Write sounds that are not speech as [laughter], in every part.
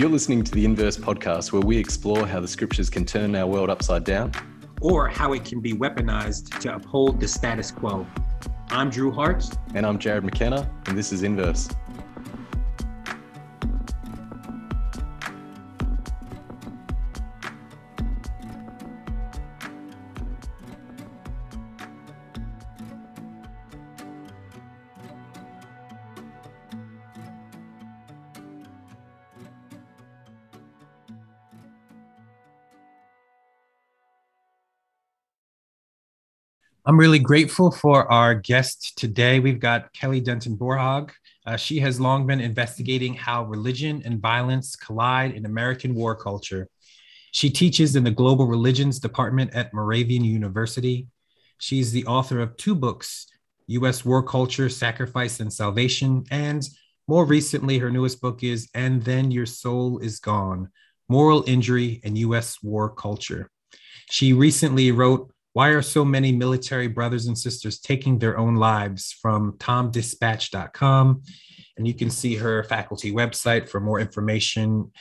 You're listening to the Inverse podcast, where we explore how the scriptures can turn our world upside down or how it can be weaponized to uphold the status quo. I'm Drew Hart. And I'm Jarrod McKenna, and this is Inverse. I'm really grateful for our guest today. We've got Kelly Denton Borhaug. Uh, she has long been investigating how religion and violence collide in American war culture. She teaches in the Global Religions Department at Moravian University. She's the author of two books U.S. War Culture, Sacrifice and Salvation, and more recently, her newest book is And Then Your Soul is Gone Moral Injury and U.S. War Culture. She recently wrote why are so many military brothers and sisters taking their own lives from tomdispatch.com? And you can see her faculty website for more information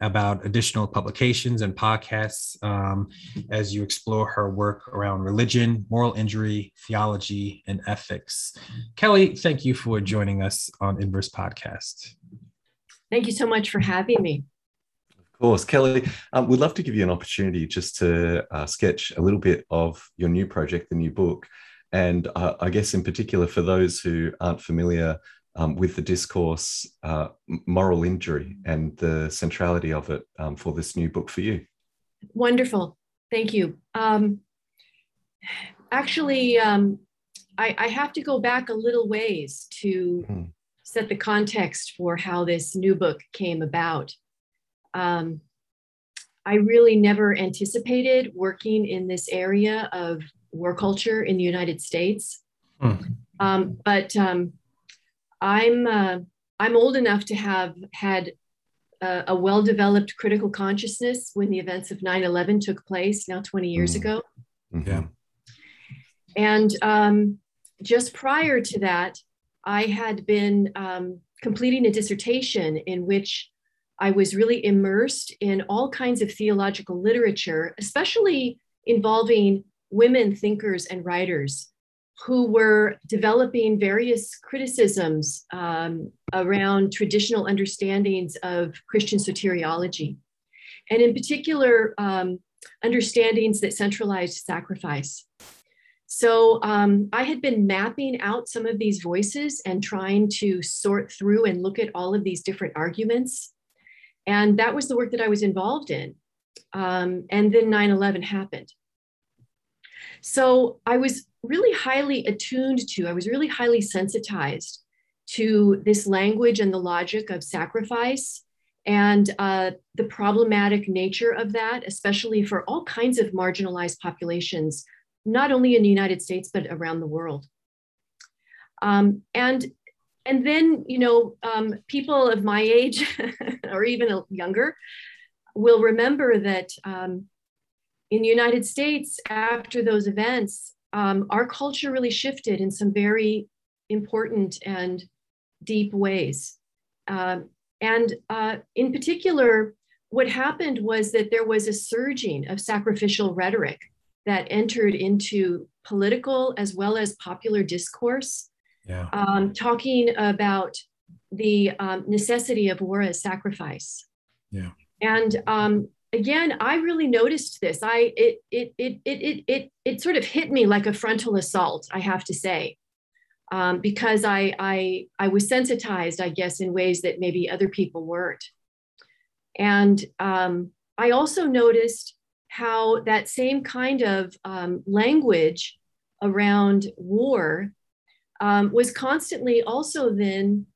about additional publications and podcasts um, as you explore her work around religion, moral injury, theology, and ethics. Kelly, thank you for joining us on Inverse Podcast. Thank you so much for having me course. Kelly, um, we'd love to give you an opportunity just to uh, sketch a little bit of your new project, the new book. And uh, I guess, in particular, for those who aren't familiar um, with the discourse, uh, moral injury, and the centrality of it um, for this new book for you. Wonderful. Thank you. Um, actually, um, I, I, have to go back a little ways to mm. set the context for how this new book came about um, I really never anticipated working in this area of war culture in the United States. Hmm. Um, but um, I'm uh, I'm old enough to have had a, a well-developed critical consciousness when the events of 9/11 took place now 20 years mm. ago. Mm-hmm. Yeah. And um, just prior to that, I had been um, completing a dissertation in which I was really immersed in all kinds of theological literature, especially involving women thinkers and writers who were developing various criticisms um, around traditional understandings of Christian soteriology, and in particular, um, understandings that centralized sacrifice. So um, I had been mapping out some of these voices and trying to sort through and look at all of these different arguments and that was the work that I was involved in. Um, and then 9 11 happened. So I was really highly attuned to, I was really highly sensitized to this language and the logic of sacrifice and uh, the problematic nature of that, especially for all kinds of marginalized populations, not only in the United States, but around the world. Um, and and then you know um, people of my age [laughs] or even younger will remember that um, in the united states after those events um, our culture really shifted in some very important and deep ways. Um, and uh, in particular what happened was that there was a surging of sacrificial rhetoric that entered into political as well as popular discourse yeah. um, talking about the um, necessity of war as sacrifice. Yeah. And um, again, I really noticed this. I it it it it it it it sort of hit me like a frontal assault. I have to say, um, because I I I was sensitized, I guess, in ways that maybe other people weren't. And um, I also noticed how that same kind of um, language around war um, was constantly also then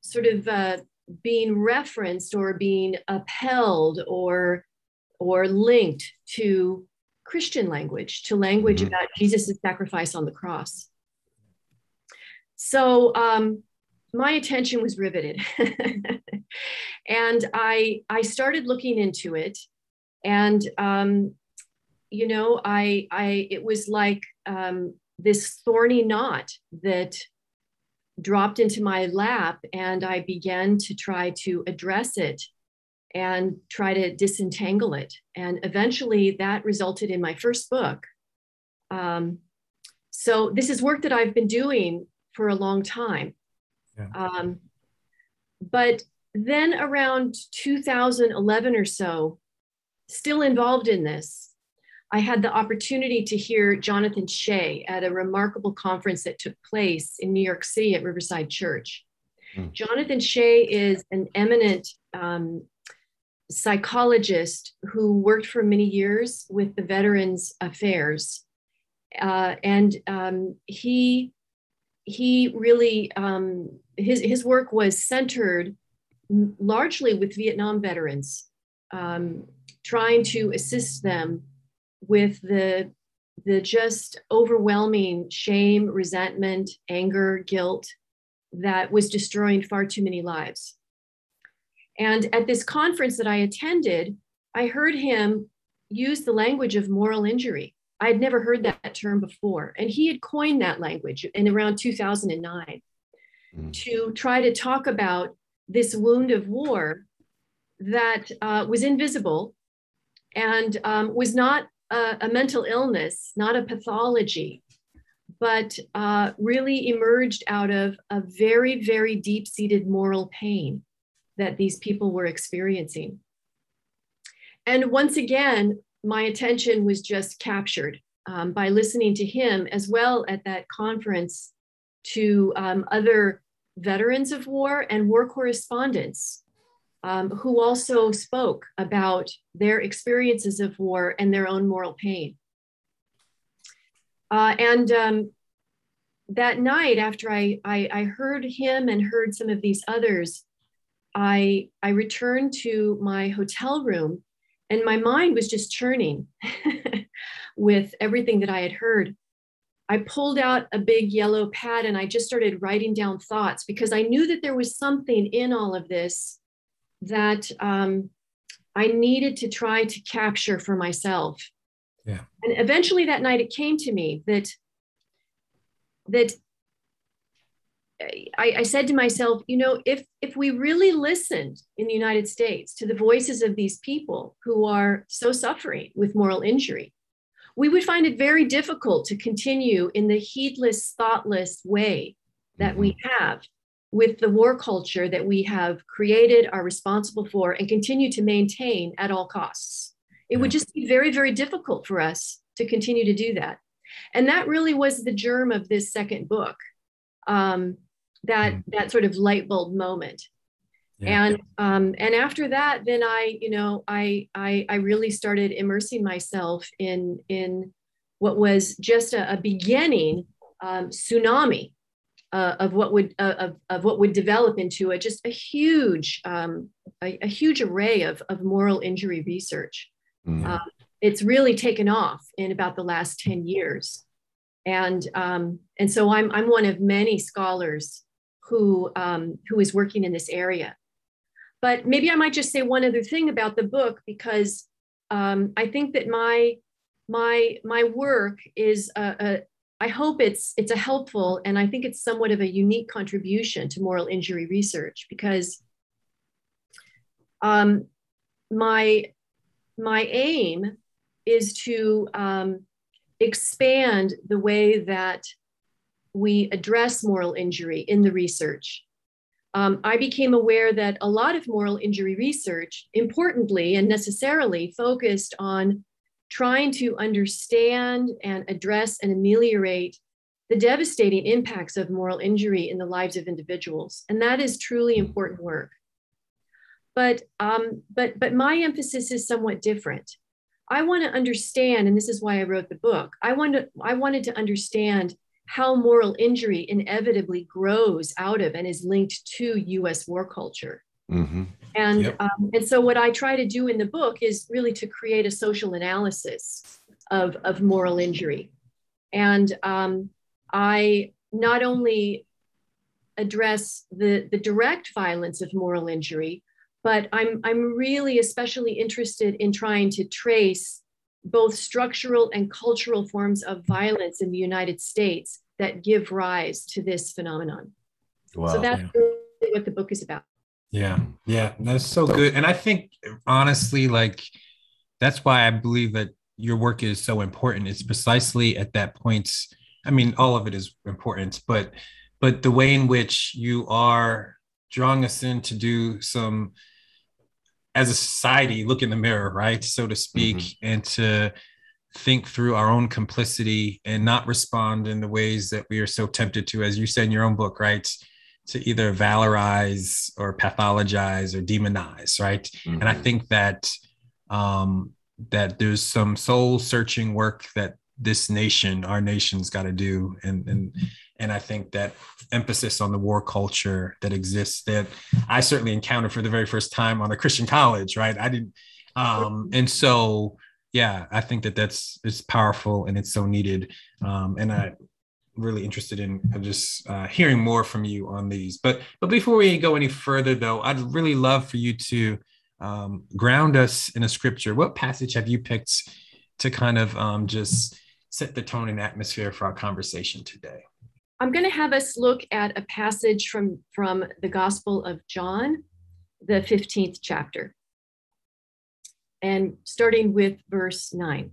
sort of uh, being referenced or being upheld or or linked to Christian language, to language mm-hmm. about Jesus' sacrifice on the cross. So um, my attention was riveted, [laughs] and I I started looking into it, and um, you know I I it was like um, this thorny knot that dropped into my lap and I began to try to address it and try to disentangle it. And eventually that resulted in my first book. Um, so this is work that I've been doing for a long time. Yeah. Um, but then around 2011 or so, still involved in this, I had the opportunity to hear Jonathan Shay at a remarkable conference that took place in New York City at Riverside Church. Mm. Jonathan Shay is an eminent um, psychologist who worked for many years with the Veterans Affairs. Uh, and um, he, he really, um, his, his work was centered largely with Vietnam veterans, um, trying to assist them with the, the just overwhelming shame, resentment, anger, guilt that was destroying far too many lives. And at this conference that I attended, I heard him use the language of moral injury. I had never heard that term before. And he had coined that language in around 2009 mm. to try to talk about this wound of war that uh, was invisible and um, was not a, a, mental illness, not a pathology, but uh, really emerged out of a very, very deep seated moral pain that these people were experiencing. And once again, my attention was just captured um, by listening to him as well at that conference to um, other veterans of war and war correspondents um, who also spoke about their experiences of war and their own moral pain. Uh, and um, that night, after I, I, I, heard him and heard some of these others, I, I returned to my hotel room and my mind was just churning [laughs] with everything that I had heard. I pulled out a big yellow pad and I just started writing down thoughts because I knew that there was something in all of this that um, I needed to try to capture for myself. Yeah. And eventually that night it came to me that that I, I, said to myself, you know, if if we really listened in the United States to the voices of these people who are so suffering with moral injury, we would find it very difficult to continue in the heedless, thoughtless way that we mm-hmm. have with the war culture that we have created, are responsible for, and continue to maintain at all costs. It would just be very, very difficult for us to continue to do that. And that really was the germ of this second book. Um, that mm. that sort of light bulb moment yeah. and um, and after that then i you know I, I i really started immersing myself in in what was just a, a beginning um, tsunami uh, of what would uh, of, of what would develop into a just a huge um, a, a, huge array of, of moral injury research mm. uh, it's really taken off in about the last 10 years and um, and so I'm, I'm one of many scholars who, um, who is working in this area. But maybe I might just say one other thing about the book because um, I think that my my my work is a, a, I hope it's it's a helpful and I think it's somewhat of a unique contribution to moral injury research because um, my my aim is to um, expand the way that we address moral injury in the research. Um, I became aware that a lot of moral injury research, importantly and necessarily, focused on trying to understand and address and ameliorate the devastating impacts of moral injury in the lives of individuals. And that is truly important work. But, um, but, but my emphasis is somewhat different. I want to understand, and this is why I wrote the book, I, want to, I wanted to understand how moral injury inevitably grows out of and is linked to US war culture. Mm-hmm. And, yep. um, and so, what I try to do in the book is really to create a social analysis of, of moral injury. And um, I not only address the, the direct violence of moral injury, but I'm, I'm really especially interested in trying to trace both structural and cultural forms of violence in the United States that give rise to this phenomenon. Wow. So that's yeah. really what the book is about. Yeah, yeah, that's so good. And I think honestly, like that's why I believe that your work is so important. It's precisely at that point. I mean, all of it is important, but but the way in which you are drawing us in to do some as a society look in the mirror right so to speak mm-hmm. and to think through our own complicity and not respond in the ways that we are so tempted to as you said in your own book right to either valorize or pathologize or demonize right mm-hmm. and i mm-hmm. think that um that there's some soul searching work that this nation our nation's got to do and and and I think that emphasis on the war culture that exists that I certainly encountered for the very first time on a Christian college, right? I didn't, um, and so yeah, I think that that's it's powerful and it's so needed, um, and I really interested in just uh, hearing more from you on these. But but before we go any further, though, I'd really love for you to um, ground us in a scripture. What passage have you picked to kind of um, just set the tone and atmosphere for our conversation today? I'm going to have us look at a passage from, from the Gospel of John, the 15th chapter, and starting with verse 9.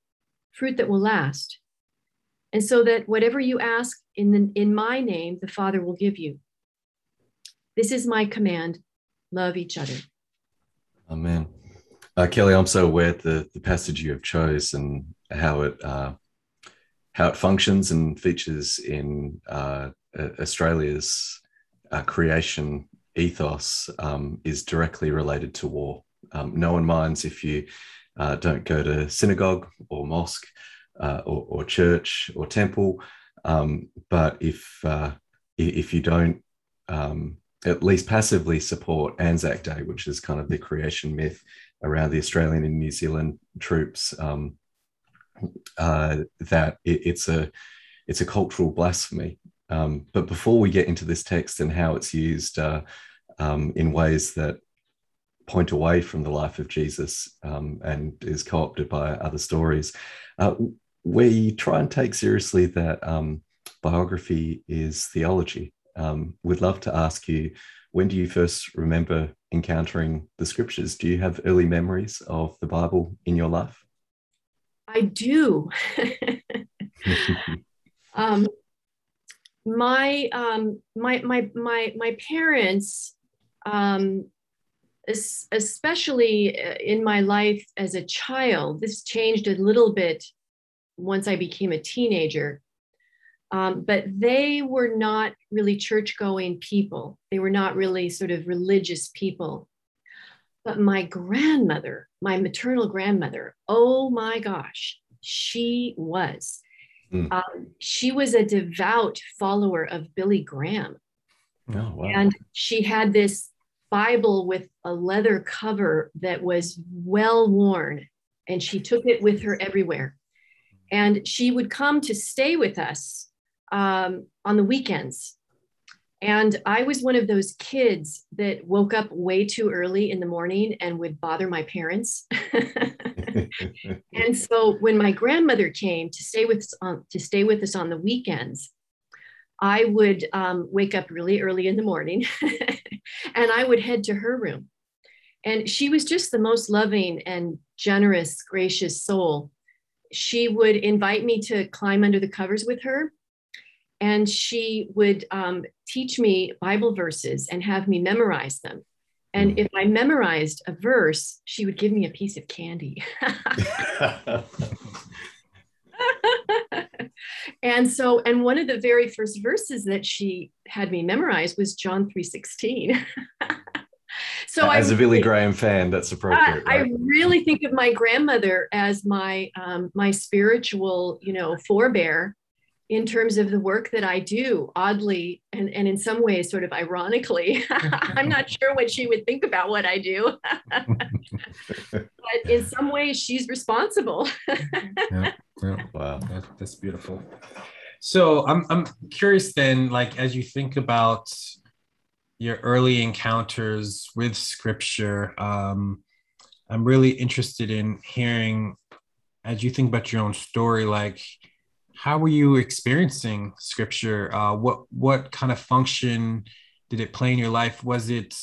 fruit that will last. And so that whatever you ask in, the, in my name, the Father will give you. This is my command love each other. Amen. Uh, Kelly, I'm so aware the, the passage you have chose and how it uh, how it functions and features in uh, Australia's uh, creation ethos um, is directly related to war. Um, no one minds if you uh, don't go to synagogue or mosque uh, or, or, church or temple, um, but if uh, if you don't um, at least passively support Anzac Day, which is kind of the creation myth around the Australian and New Zealand troops um, uh, that it, it's a it's a cultural blasphemy. Um, but before we get into this text and how it's used uh, um, in ways that point away from the life of Jesus um, and is co-opted by other stories, uh, we try and take seriously that um, biography is theology. Um, we'd love to ask you, when do you first remember encountering the scriptures? Do you have early memories of the Bible in your life? I do. [laughs] um, my um, my my my my parents, um, especially uh, in my life as a child, this changed a little bit once I became a teenager. Um, but they were not really church going people. They were not really sort of religious people. But my grandmother, my maternal grandmother, oh my gosh, she was. Mm. Um, she was a devout follower of Billy Graham. Oh, wow. And she had this Bible with a leather cover that was well worn, and she took it with her everywhere. And she would come to stay with us um, on the weekends. And I was one of those kids that woke up way too early in the morning and would bother my parents. [laughs] and so when my grandmother came to stay with us on, to stay with us on the weekends, I would um, wake up really early in the morning [laughs] and I would head to her room. And she was just the most loving and generous, gracious soul. She would invite me to climb under the covers with her and she would um, teach me Bible verses and have me memorize them. And if I memorized a verse, she would give me a piece of candy. [laughs] [laughs] and so, and one of the very first verses that she had me memorize was John 3:16. [laughs] so I as I, a Billy Graham fan, that's appropriate. I, right? I really think of my grandmother as my um, my spiritual, you know, forebear in terms of the work that I do, oddly, and, and in some ways, sort of ironically. [laughs] I'm not [laughs] sure what she would think about what I do. but in some ways, she's responsible. [laughs] yeah, yeah. Wow. That, that's beautiful. So I'm, I'm curious then, like, as you think about your early encounters with scripture, um, I'm really interested in hearing, as you think about your own story, like, how were you experiencing scripture? Uh, what what kind of function did it play in your life? Was it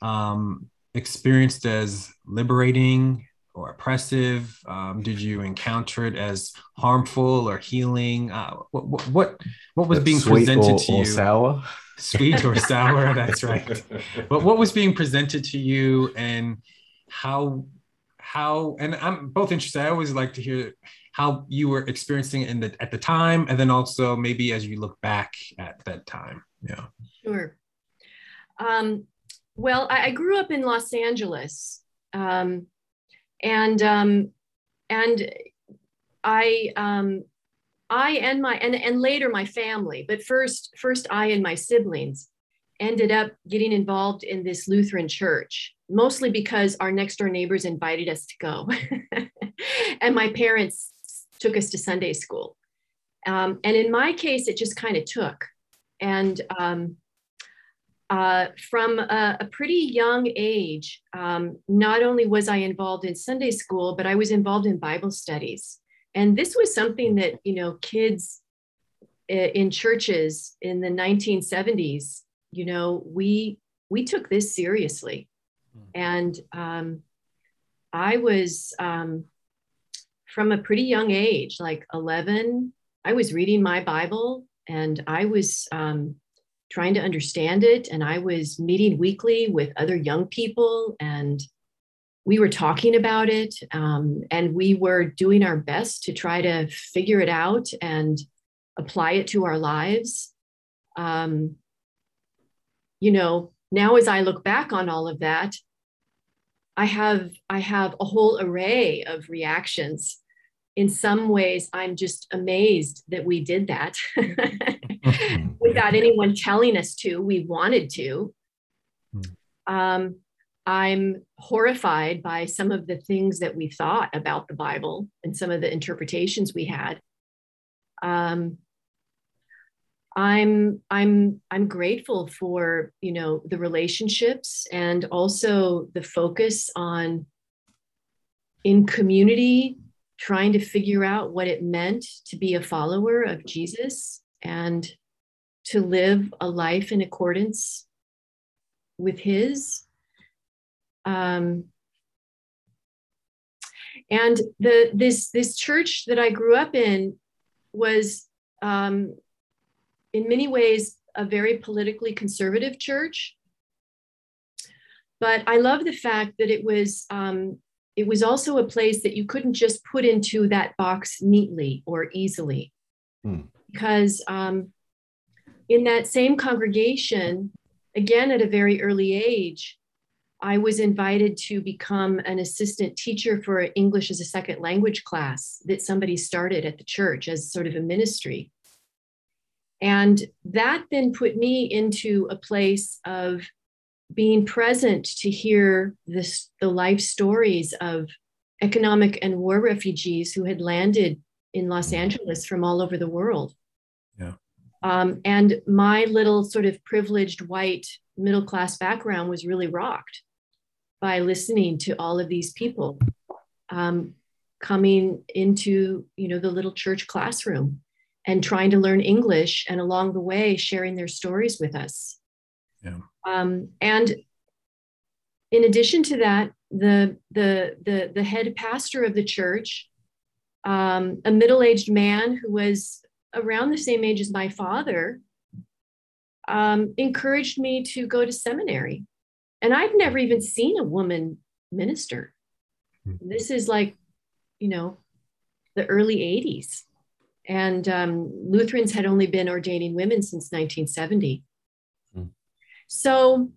um, experienced as liberating or oppressive? Um, did you encounter it as harmful or healing? Uh, what, what, what was being presented or, to you? sour? Sweet or [laughs] sour? that's right. But what was being presented to you, and how how? And I'm both interested. I always like to hear how you were experiencing it in the at the time and then also maybe as you look back at that time yeah. Sure. Um, well I, I, grew up in los angeles um, and um, and i um, i and my and, and later my family but first first i and my siblings ended up getting involved in this lutheran church mostly because our next door neighbors invited us to go. [laughs] And my parents took us to Sunday school. Um, and in my case, it just kind of took. And um, uh, from a, a, pretty young age, um, not only was I involved in Sunday school, but I was involved in Bible studies. And this was something that, you know, kids in churches in the 1970s, you know, we we took this seriously. Hmm. And um, I was um, from a pretty young age, like 11, I was reading my Bible and I was um, trying to understand it. And I was meeting weekly with other young people and we were talking about it. Um, and we were doing our best to try to figure it out and apply it to our lives. Um, you know, now as I look back on all of that, I have I have a whole array of reactions in some ways, I'm just amazed that we did that [laughs] without anyone telling us to. We wanted to. Hmm. Um, I'm horrified by some of the things that we thought about the Bible and some of the interpretations we had. Um, I'm I'm I'm grateful for you know the relationships and also the focus on in community trying to figure out what it meant to be a follower of Jesus and to live a life in accordance with his. Um, and the this this church that I grew up in was um, in many ways a very politically conservative church. But I love the fact that it was um, it was also a place that you couldn't just put into that box neatly or easily. Hmm. Because um, in that same congregation, again at a very early age, I was invited to become an assistant teacher for English as a second language class that somebody started at the church as sort of a ministry. And that then put me into a place of being present to hear this, the life stories of economic and war refugees who had landed in Los mm-hmm. Angeles from all over the world. Yeah. Um, and my little sort of privileged white middle class background was really rocked by listening to all of these people um, coming into you know the little church classroom and trying to learn English and along the way sharing their stories with us. Yeah. Um, and in addition to that, the, the, the, the head pastor of the church, um, a middle aged man who was around the same age as my father, um, encouraged me to go to seminary. And I've never even seen a woman minister. Mm-hmm. This is like, you know, the early 80s. And um, Lutherans had only been ordaining women since 1970. So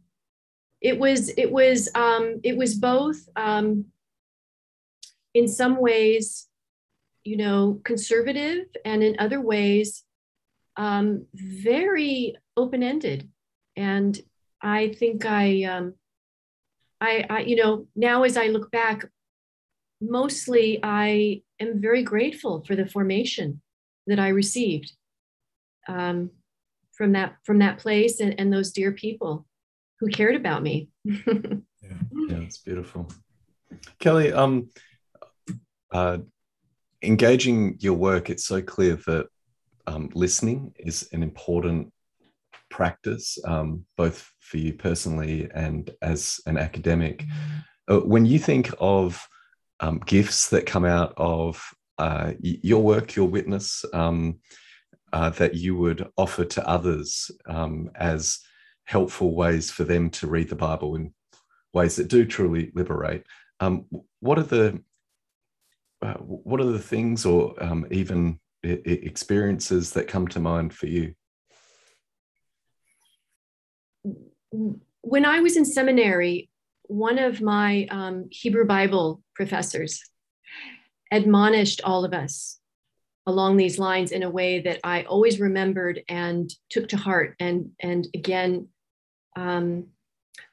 it was, it was, um, it was both um, in some ways, you know, conservative and in other ways, um, very open-ended. And I think I, um, I, I, you know, now as I look back, mostly I am very grateful for the formation that I received um, from that from that place and, and those dear people who cared about me. yeah, yeah, it's beautiful. Kelly, um, uh, engaging your work, it's so clear that um, listening is an important practice, um, both for you personally and as an academic. Uh, when you think of um, gifts that come out of uh, your work, your witness, um, uh, that you would offer to others um, as helpful ways for them to read the Bible in ways that do truly liberate. Um, what are the uh, what are the things or um, even experiences that come to mind for you? When I was in seminary, one of my um, Hebrew Bible professors admonished all of us along these lines in a way that I always remembered and took to heart. And, and again, um,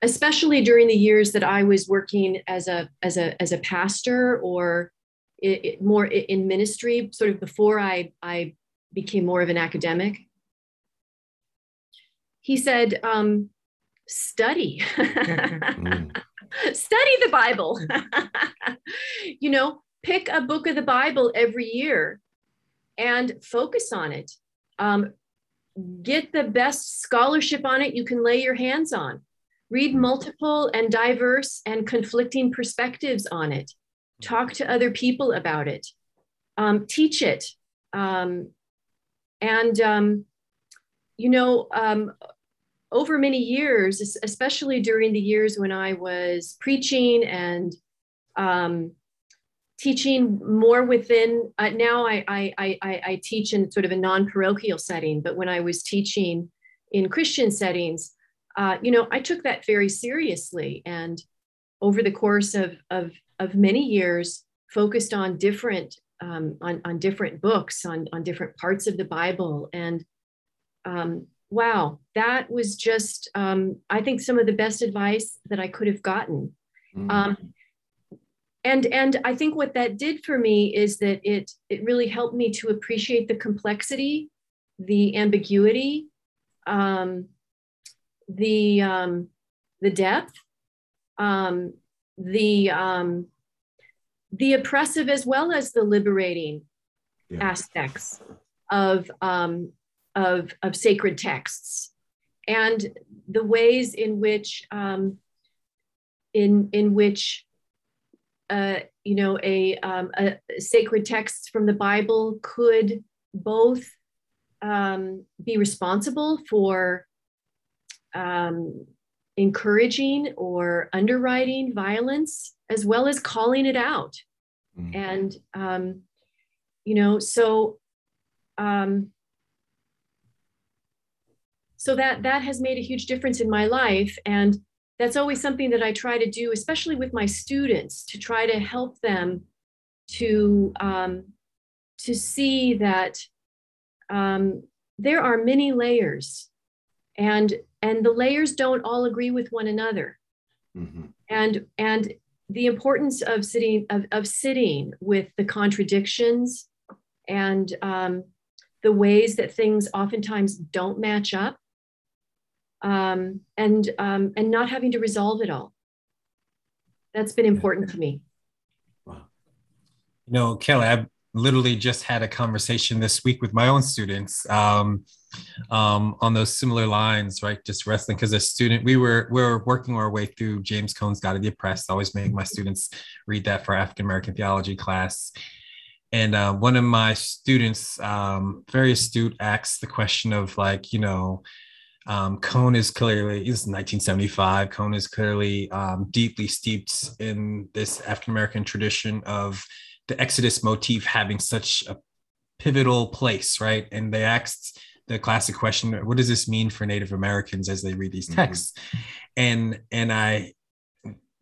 especially during the years that I was working as a, as a, as a pastor or it, it more in ministry, sort of before I, I became more of an academic. He said, um, study. [laughs] Study the Bible. [laughs] you know, pick a book of the Bible every year and focus on it. Um, get the best scholarship on it you can lay your hands on. Read multiple and diverse and conflicting perspectives on it. Talk to other people about it. Um, teach it. Um, and, um, you know, um, over many years, especially during the years when I was preaching and um, teaching more within, uh, now I, I, I, I teach in sort of a non parochial setting, but when I was teaching in Christian settings, uh, you know, I took that very seriously. And over the course of, of, of many years, focused on different um, on, on different books, on, on different parts of the Bible. And um, wow, that was just, um, I think, some of the best advice that I could have gotten. Mm-hmm. And and I think what that did for me is that it it really helped me to appreciate the complexity, the ambiguity, um, the um, the depth, um, the um, the oppressive as well as the liberating yeah. aspects of um, of, of sacred texts and the ways in which um, in in which uh, you know a, um, a sacred text from the Bible could both um, be responsible for um, encouraging or underwriting violence as well as calling it out mm. and um, you know so um, so that that has made a huge difference in my life and that's always something that i try to do especially with my students to try to help them to um, to see that um, there are many layers and and the layers don't all agree with one another mm-hmm. and and the importance of sitting of, of sitting with the contradictions and um, the ways that things oftentimes don't match up um, and um, and not having to resolve it all. That's been important to me. Wow. You know, Kelly, I've literally just had a conversation this week with my own students um, um, on those similar lines, right? Just wrestling because a student, we were we were working our way through James Cone's God of the Oppressed. I always make my students read that for African American theology class. and uh, one of my students, um, very astute, asks the question of like, you know, um, Cone is clearly, is 1975. Cone is clearly um, deeply steeped in this African American tradition of the Exodus motif having such a pivotal place, right? And they asked the classic question, what does this mean for Native Americans as they read these mm-hmm. texts? Mm-hmm. And and I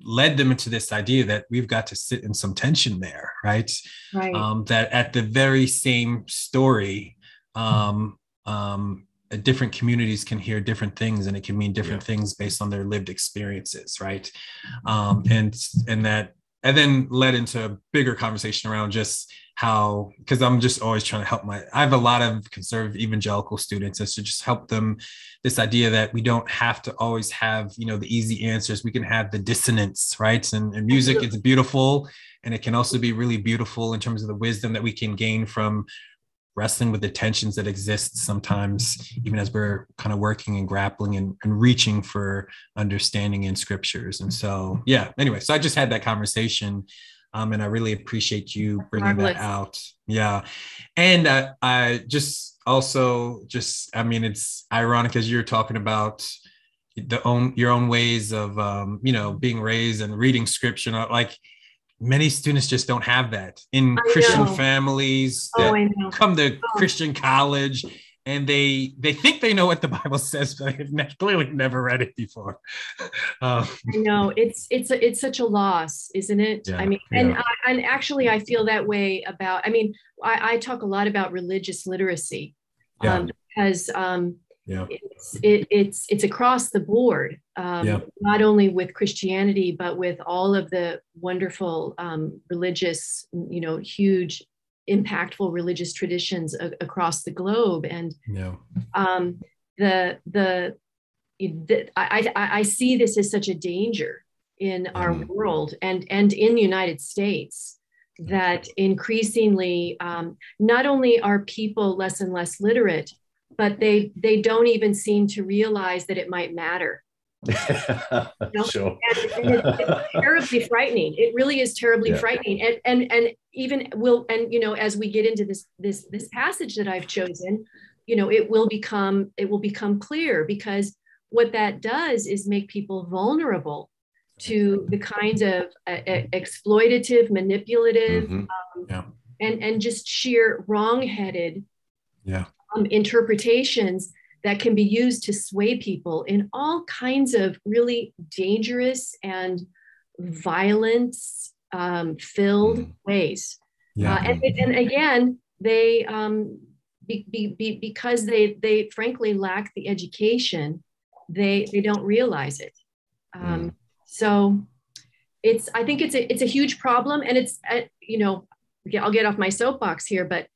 led them into this idea that we've got to sit in some tension there, right? Right. Um, that at the very same story, um, um, different communities can hear different things and it can mean different yeah. things based on their lived experiences right? Um, and and that and then led into a bigger conversation around just how because i'm just always trying to help my i have a lot of conservative evangelical students as to just help them this idea that we don't have to always have you know the easy answers. We can have the dissonance right? And, and music is beautiful and it can also be really beautiful in terms of the wisdom that we can gain from wrestling with the tensions that exist sometimes, even as we're kind of working and grappling and, and reaching for understanding in scriptures. And so, yeah, anyway, so I just had that conversation. Um, and I really appreciate you bringing Marvelous. that out. Yeah. And uh, I just also just, I mean, it's ironic as you're talking about the own your own ways of um, you know being raised and reading scripture like many students just don't have that in I Christian know. families oh, that come to oh. Christian college and they they think they know what the [laughs] Bible says, but they've ne- clearly never read it before. [laughs] Um, I know it's it's a, it's such a loss, isn't it? Yeah, I mean, yeah. and I, and actually, I feel that way about. I mean, I, I talk a lot about religious literacy yeah. um, because um, yeah. it's it, it's it's across the board um, yeah. not only with christianity but with all of the wonderful um, religious you know huge impactful religious traditions a- across the globe and yeah. um, the, the the I, I, I see this as such a danger in our mm. world and and in the united states that increasingly um, not only are people less and less literate but they they don't even seem to realize that it might matter. [laughs] Sure. And, and it's, it's, terribly frightening. It really is terribly yeah. frightening. And and and even will and you know as we get into this this this passage that I've chosen, you know it will become it will become clear because what that does is make people vulnerable to the kinds of uh, exploitative, manipulative, mm-hmm. um, yeah. and and just sheer wrong-headed yeah um, interpretations that can be used to sway people in all kinds of really dangerous and violence um, filled mm. ways. Yeah. Uh, and, and, again, they um, be, be, be, because they they frankly lack the education, they they don't realize it. Um, mm. So it's I think it's a it's a huge problem, and it's uh, you know I'll get off my soapbox here, but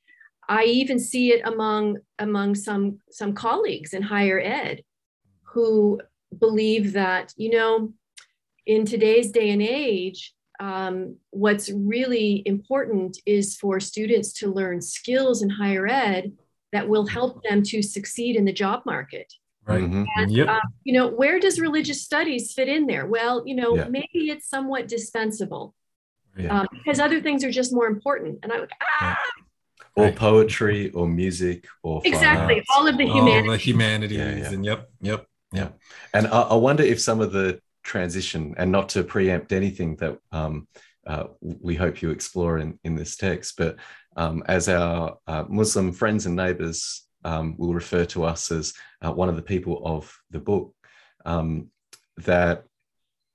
I even see it among among some some colleagues in higher ed who believe that you know in today's day and age um, what's really important is for students to learn skills in higher ed that will help them to succeed in the job market right mm-hmm. and, yep. uh, you know where does religious studies fit in there well you know yeah. maybe it's somewhat dispensable yeah. um, because other things are just more important and i would ah, or poetry or music or exactly all of the humanities, all the humanities. yeah, yeah. and yep yep. Yeah. And I, I, wonder if some of the transition and not to preempt anything that um, uh, we hope you explore in, in this text but um, as our uh, muslim friends and neighbors um, will refer to us as uh, one of the people of the book um, that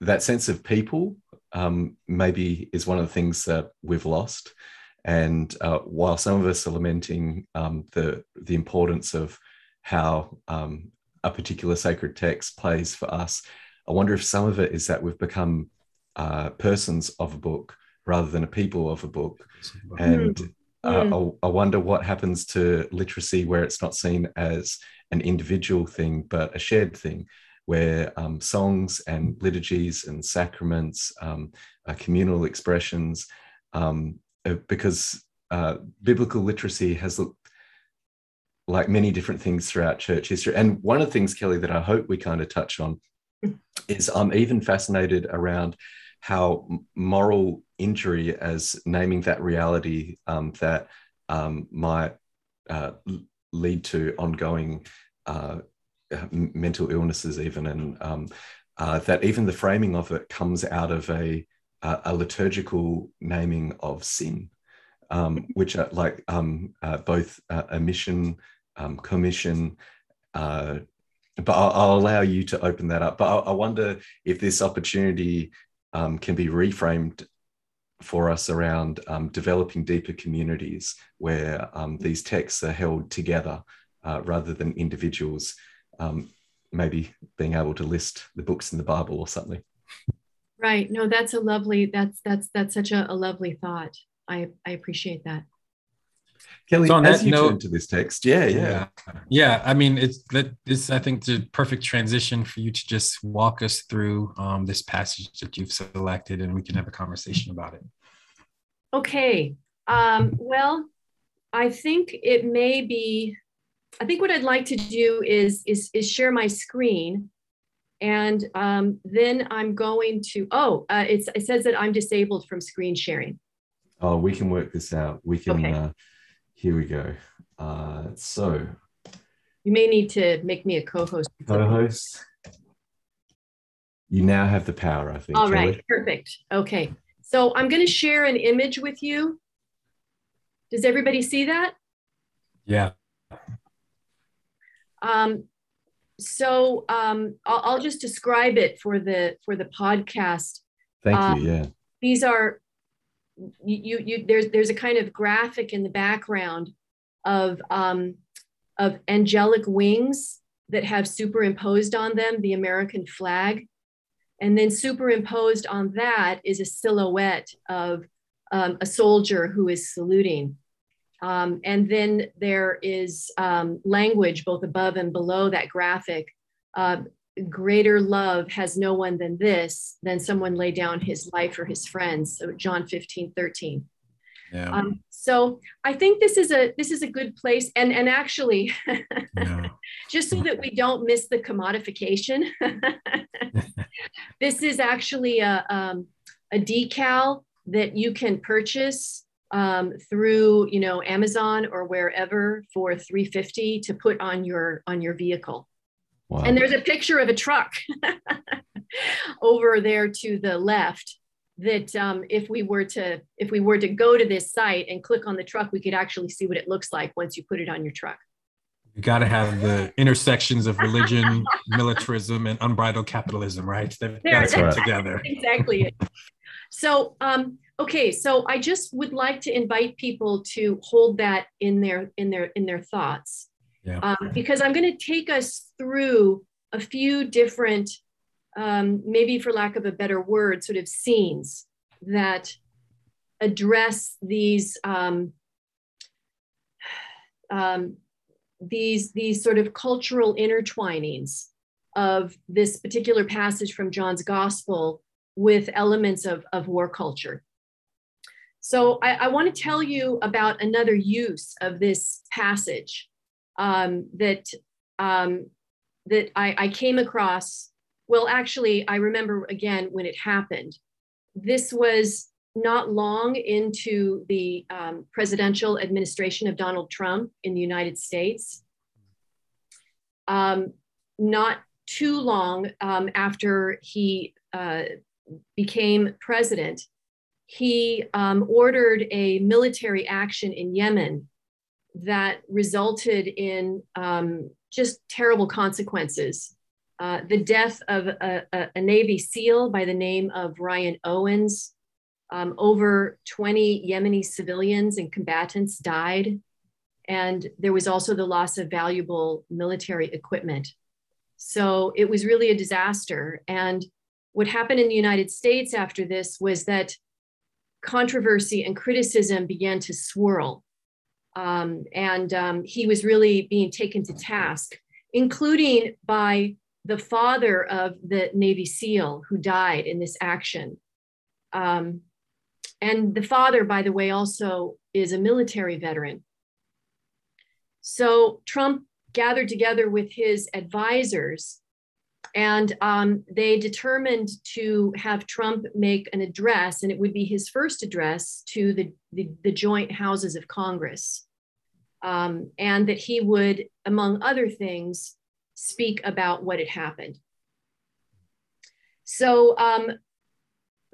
that sense of people um, maybe is one of the things that we've lost and uh, while some of us are lamenting um, the the importance of how um, a particular sacred text plays for us, I wonder if some of it is that we've become uh, persons of a book rather than a people of a book, and uh, mm. I, I wonder what happens to literacy where it's not seen as an individual thing but a shared thing where um, songs and liturgies and sacraments, um, uh, communal expressions, um, because uh, biblical literacy has looked like many different things throughout church history. And one of the things, Kelly, that I hope we kind of touch on is I'm even fascinated around how moral injury as naming that reality um, that um, might uh, lead to ongoing uh, mental illnesses, even, and um, uh, that even the framing of it comes out of a, a liturgical naming of sin, um, which are like um, uh, both uh, omission, um, commission. Uh, but I'll, I'll, allow you to open that up. But I, I wonder if this opportunity um, can be reframed for us around um, developing deeper communities where um, these texts are held together uh, rather than individuals um, maybe being able to list the books in the bible or something right no that's a lovely that's that's that's such a, a lovely thought i i appreciate that Kelly, so on as that you note, turn to this text, yeah, yeah, yeah, yeah. I mean, it's that this. I think the perfect transition for you to just walk us through um, this passage that you've selected, and we can have a conversation about it. Okay. Um, well, I think it may be. I think what I'd like to do is is is share my screen, and um, then I'm going to. Oh, uh, it says that I'm disabled from screen sharing. Oh, we can work this out. We can. Okay. Uh, here we go. Uh, so you may need to make me a co-host. Co-host. You now have the power, I think. All right, Kelly. perfect. Okay. So I'm going to share an image with you. Does everybody see that? Yeah. Um, so um, I'll, I'll, just describe it for the for the podcast. Thank um, you. Yeah. These are you, you there's there's a kind of graphic in the background of um, of angelic wings that have superimposed on them the American flag, and then superimposed on that is a silhouette of um, a soldier who is saluting. Um, and then there is um, language both above and below that graphic uh, greater love has no one than this, than someone lay down his life for his friends. So John 15, 13. Yeah. Um, so I think this is a this is a good place, and and actually, yeah. [laughs] just so that we don't miss the commodification, [laughs] this is actually a um, a decal that you can purchase um, through you know Amazon or wherever for 350 to put on your on your vehicle. Wow. And there's a picture of a truck [laughs] over there to the left that um, if we were to if we were to go to this site and click on the truck, we could actually see what it looks like once you put it on your truck. You got to have the intersections of religion, [laughs] militarism, and unbridled capitalism, right? They've got to come together. exactly. So, um, okay, so I just would like to invite people to hold that in their in their in their thoughts yeah. um, because I'm going to take us through a few different, um, maybe for lack of a better word, sort of scenes that address these um, um, these these sort of cultural intertwinings of this particular passage from John's Gospel with elements of, of war culture. So I, I want to tell you about another use of this passage um, that um, that I, I came across. Well, actually, I remember again when it happened. This was not long into the um, presidential administration of Donald Trump in the United States. Um, not too long um, after he uh, became president, he um, ordered a military action in Yemen that resulted in um, just terrible consequences. Uh, the death of a, a, a, Navy SEAL by the name of Ryan Owens. Um, over 20 Yemeni civilians and combatants died. And there was also the loss of valuable military equipment. So it was really a disaster. And what happened in the United States after this was that controversy and criticism began to swirl um, and um, he was really being taken to task, including by the father of the Navy SEAL who died in this action. Um, and the father, by the way, also is a military veteran. So Trump gathered together with his advisors and um, they determined to have Trump make an address, and it would be his first address to the, the, the joint houses of Congress. Um, and that he would, among other things, speak about what had happened. So, um,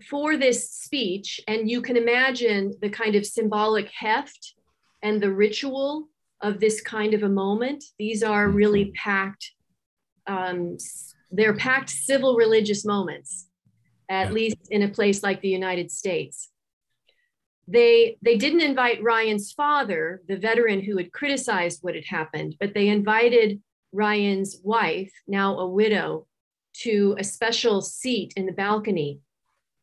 for this speech, and you can imagine the kind of symbolic heft and the ritual of this kind of a moment, these are really packed um, they're packed civil religious moments, at yeah. least in a place like the United States. They, they didn't invite Ryan's father, the veteran who had criticized what had happened, but they invited Ryan's wife, now a widow, to a special seat in the balcony.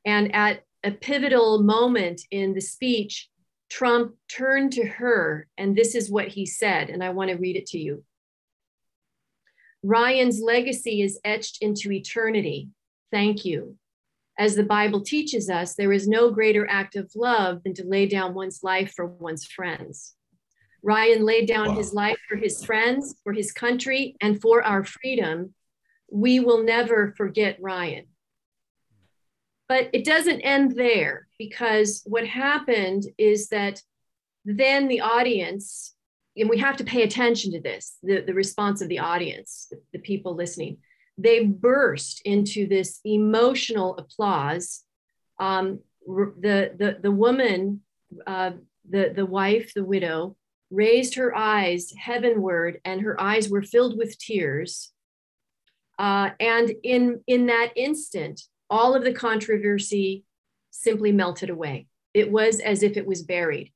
And at a pivotal moment in the speech, Trump turned to her, and this is what he said, and I want to read it to you. Ryan's legacy is etched into eternity. Thank you. As the Bible teaches us, there is no greater act of love than to lay down one's life for one's friends. Ryan laid down wow. his life for his friends, for his country, and for our freedom. We will never forget Ryan. But it doesn't end there because what happened is that then the audience and we have to pay attention to this the, the response of the audience the, the people listening. They burst into this emotional applause. Um, the, the, the woman uh, the, the wife the widow raised her eyes heavenward and her eyes were filled with tears. Uh, and in in that instant all of the controversy simply melted away. It was as if it was buried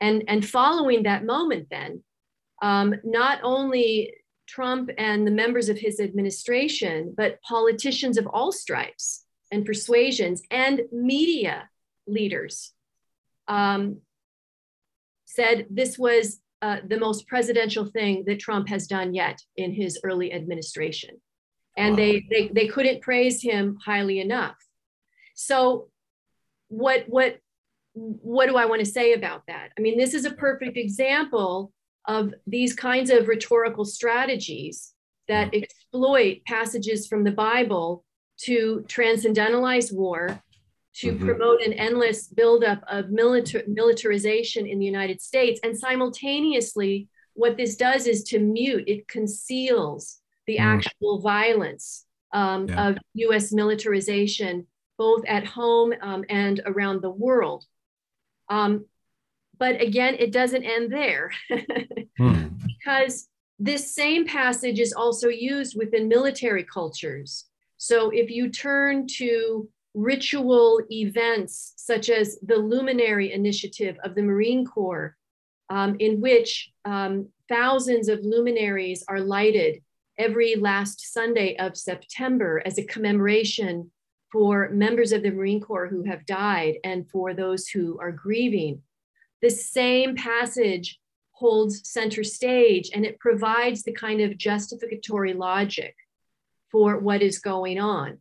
and, and following that moment, then, um, not only Trump and the members of his administration, but politicians of all stripes and persuasions and media leaders um, said this was uh, the most presidential thing that Trump has done yet in his early administration. And wow. they, they, they couldn't praise him highly enough. So what, what what do I want to say about that? I mean, this is a perfect example of these kinds of rhetorical strategies that mm-hmm. exploit passages from the Bible to transcendentalize war, to mm-hmm. promote an endless buildup of militar- militarization in the United States. And simultaneously, what this does is to mute, it conceals the mm. actual violence um, yeah. of US militarization, both at home um, and around the world. Um, but again, it doesn't end there [laughs] hmm. because this same passage is also used within military cultures. So if you turn to ritual events such as the Luminary Initiative of the Marine Corps, um, in which um, thousands of luminaries are lighted every last Sunday of September as a commemoration for members of the Marine Corps who have died and for those who are grieving. The same passage holds center stage and it provides the kind of justificatory logic for what is going on.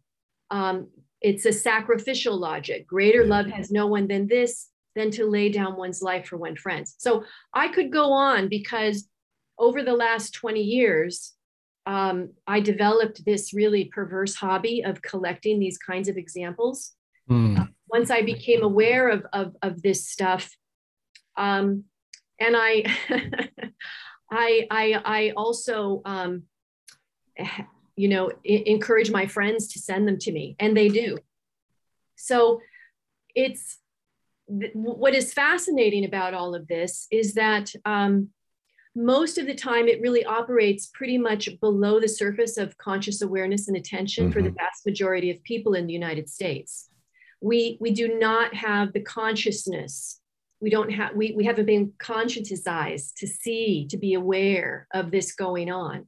Um, it's a sacrificial logic. Greater love has no one than this, than to lay down one's life for one friend. So I could go on because over the last 20 years, um, I developed this really perverse hobby of collecting these kinds of examples. Mm. Uh, once I became aware of, of, of this stuff, um, and I, [laughs] I, I, I also, um, [sighs] you know, encourage my friends to send them to me, and they do. So it's what is fascinating about all of this is that um, most of the time it really operates pretty much below the surface of conscious awareness and attention mm-hmm. for the mm-hmm. vast majority of people in the united states we we do not have the consciousness we don't have we, we haven't been conscientized to see to be aware of this going on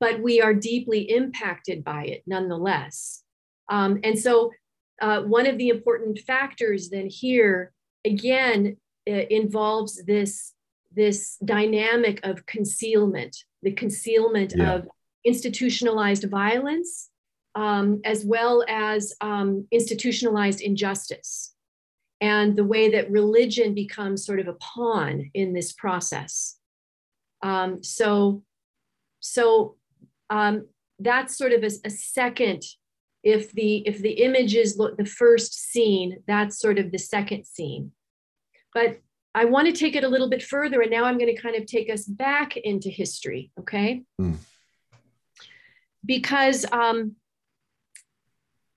but we are deeply impacted by it nonetheless um, and so uh, one of the important factors then here again involves this this dynamic of concealment, the concealment yeah. of institutionalized violence, um, as well as um, institutionalized injustice, and the way that religion becomes sort of a pawn in this process. Um, so, so um, that's sort of a, a second if the if the image is the first scene that's sort of the second scene but i want to take it a little bit further and now i'm going to kind of take us back into history okay mm. because um,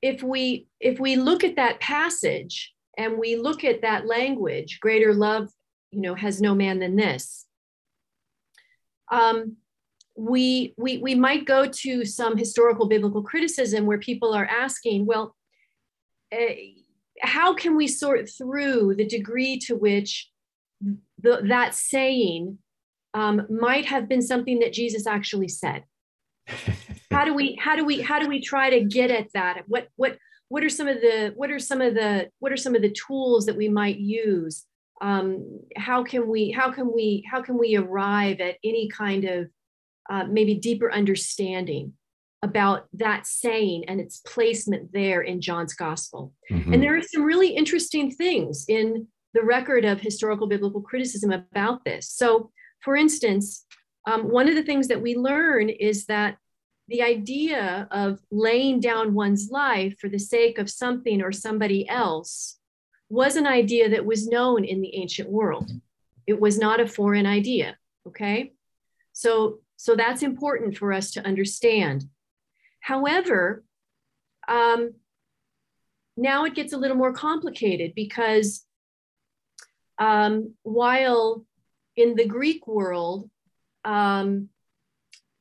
if we if we look at that passage and we look at that language greater love you know has no man than this um, we, we, we might go to some historical biblical criticism where people are asking, well, uh, how can we sort through the degree to which the, that saying um, might have been something that Jesus actually said? [laughs] how do we how do we how do we try to get at that? What what what are some of the what are some of the what are some of the tools that we might use? Um, how can we how can we how can we arrive at any kind of uh, maybe deeper understanding about that saying and its placement there in John's gospel. Mm-hmm. And there are some really interesting things in the record of historical biblical criticism about this. So, for instance, um, one of the things that we learn is that the idea of laying down one's life for the sake of something or somebody else was an idea that was known in the ancient world. It was not a foreign idea. Okay. So so that's important for us to understand. However, um, now it gets a little more complicated because um, while in the Greek world, um,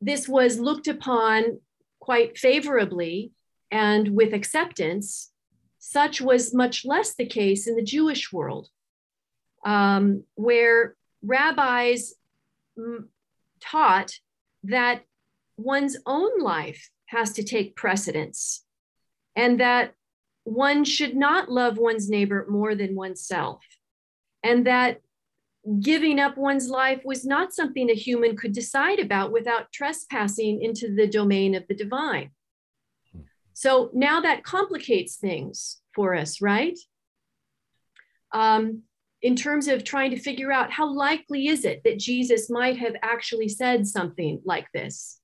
this was looked upon quite favorably and with acceptance, such was much less the case in the Jewish world, um, where rabbis taught that one's own life has to take precedence and that one should not love one's neighbor more than oneself and that giving up one's life was not something a human could decide about without trespassing into the domain of the divine so now that complicates things for us right um, in terms of trying to figure out how likely is it that Jesus might have actually said something like this.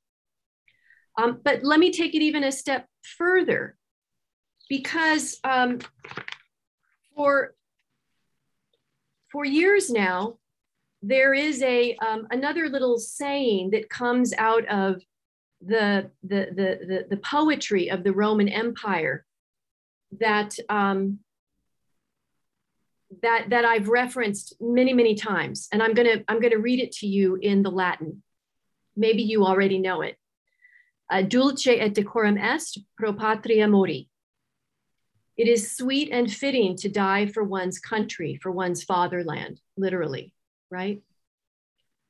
Um, but let me take it even a step further, because um, for for years now, there is a um, another little saying that comes out of the the the the, the poetry of the Roman Empire that um, that that I've referenced many many times, and I'm gonna I'm gonna read it to you in the Latin. Maybe you already know it. Uh, dulce et decorum est pro patria mori. It is sweet and fitting to die for one's country, for one's fatherland, literally, right?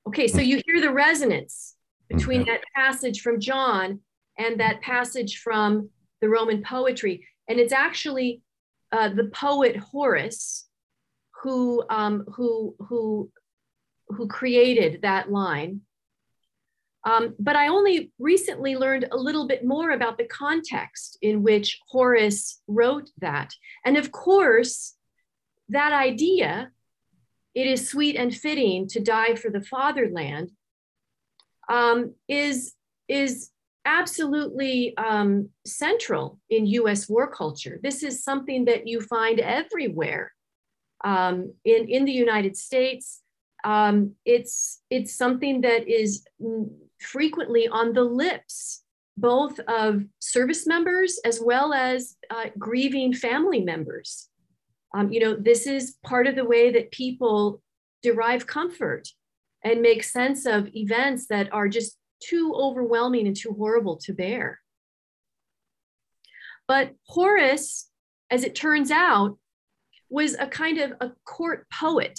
Okay, so you hear the resonance between mm-hmm. that passage from John and that passage from the Roman poetry. And it's actually uh, the poet Horace who um, who who who created that line. Um, but I only recently learned a little bit more about the context in which Horace wrote that. And of course, that idea, it is sweet and fitting to die for the fatherland, um, is, is absolutely um, central in US war culture. This is something that you find everywhere um, in, in the United States, um, it's, it's something that is frequently on the lips, both of service members as well as uh, grieving family members. Um, you know, this is part of the way that people derive comfort and make sense of events that are just too overwhelming and too horrible to bear. But Horace, as it turns out, was a kind of a court poet.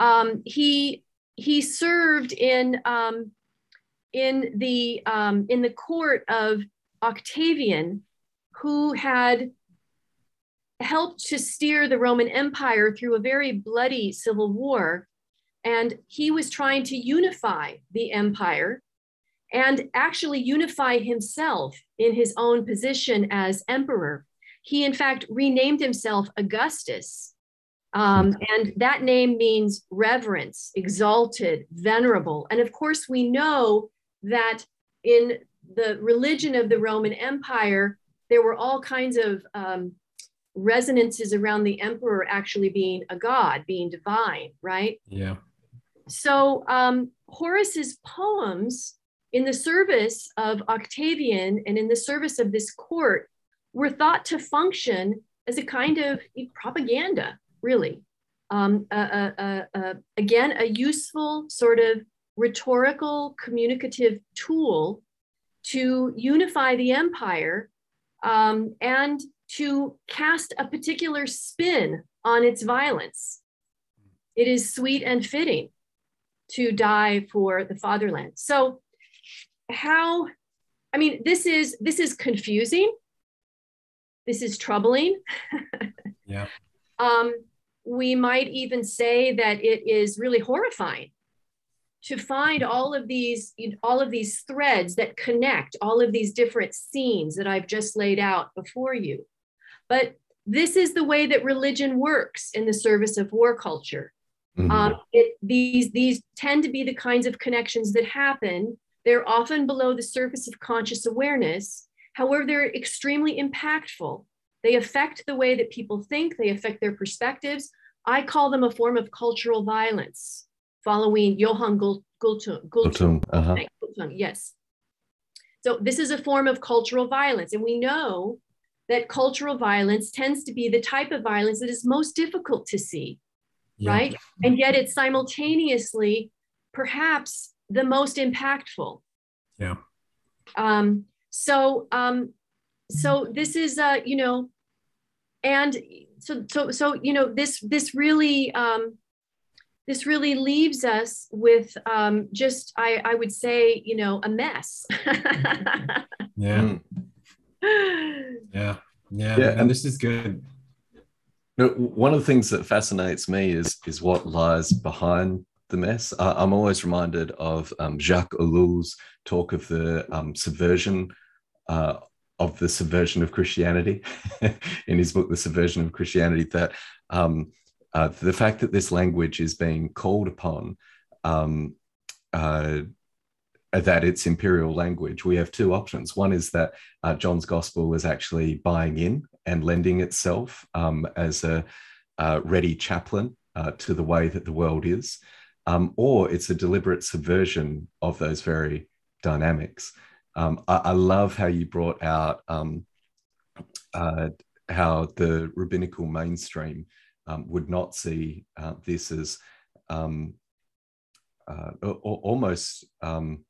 Um, he he served in um, in the um, in the court of Octavian, who had helped to steer the Roman Empire through a very bloody civil war, and he was trying to unify the empire and actually unify himself in his own position as emperor. He, in fact, renamed himself Augustus. Um, and that name means reverence, exalted, venerable. And of course, we know that in the religion of the Roman Empire, there were all kinds of um, resonances around the emperor actually being a god, being divine, right? Yeah. So um, Horace's poems, in the service of Octavian and in the service of this court, were thought to function as a kind of propaganda, really. Um, again, a useful sort of rhetorical communicative tool to unify the empire um, and to cast a particular spin on its violence. It is sweet and fitting to die for the fatherland. So, how, I mean, this is this is confusing. This is troubling. [laughs] yeah. Um, we might even say that it is really horrifying to find all of these all of these threads that connect all of these different scenes that I've just laid out before you. But this is the way that religion works in the service of war culture. Mm-hmm. Um, it, these these tend to be the kinds of connections that happen. They're often below the surface of conscious awareness. However, they're extremely impactful. They affect the way that people think. They affect their perspectives. I call them a form of cultural violence following Johan Galtung. Gultung, uh-huh. yes. So this is a form of cultural violence. And we know that cultural violence tends to be the type of violence that is most difficult to see, yeah. right? And yet it's simultaneously perhaps the most impactful. Yeah. Um, so um, so this is uh, you know, and so so so you know this this really um, this really leaves us with um, just I, I would say you know a mess. [laughs] Yeah. Mm. [sighs] yeah. Yeah. Yeah and this is good. You know, one of the things that fascinates me is is what lies behind the mess. Uh, i'm always reminded of um, jacques ellul's talk of the um, subversion uh, of the subversion of christianity [laughs] in his book the subversion of christianity that um, uh, the fact that this language is being called upon um, uh, that it's imperial language, we have two options. One is that uh, John's gospel is actually buying in and lending itself um, as a, a, ready chaplain uh, to the way that the world is, um, or it's a deliberate subversion of those very dynamics. Um, I, I, love how you brought out um, uh, how the rabbinical mainstream um, would not see uh, this as um, uh, almost um,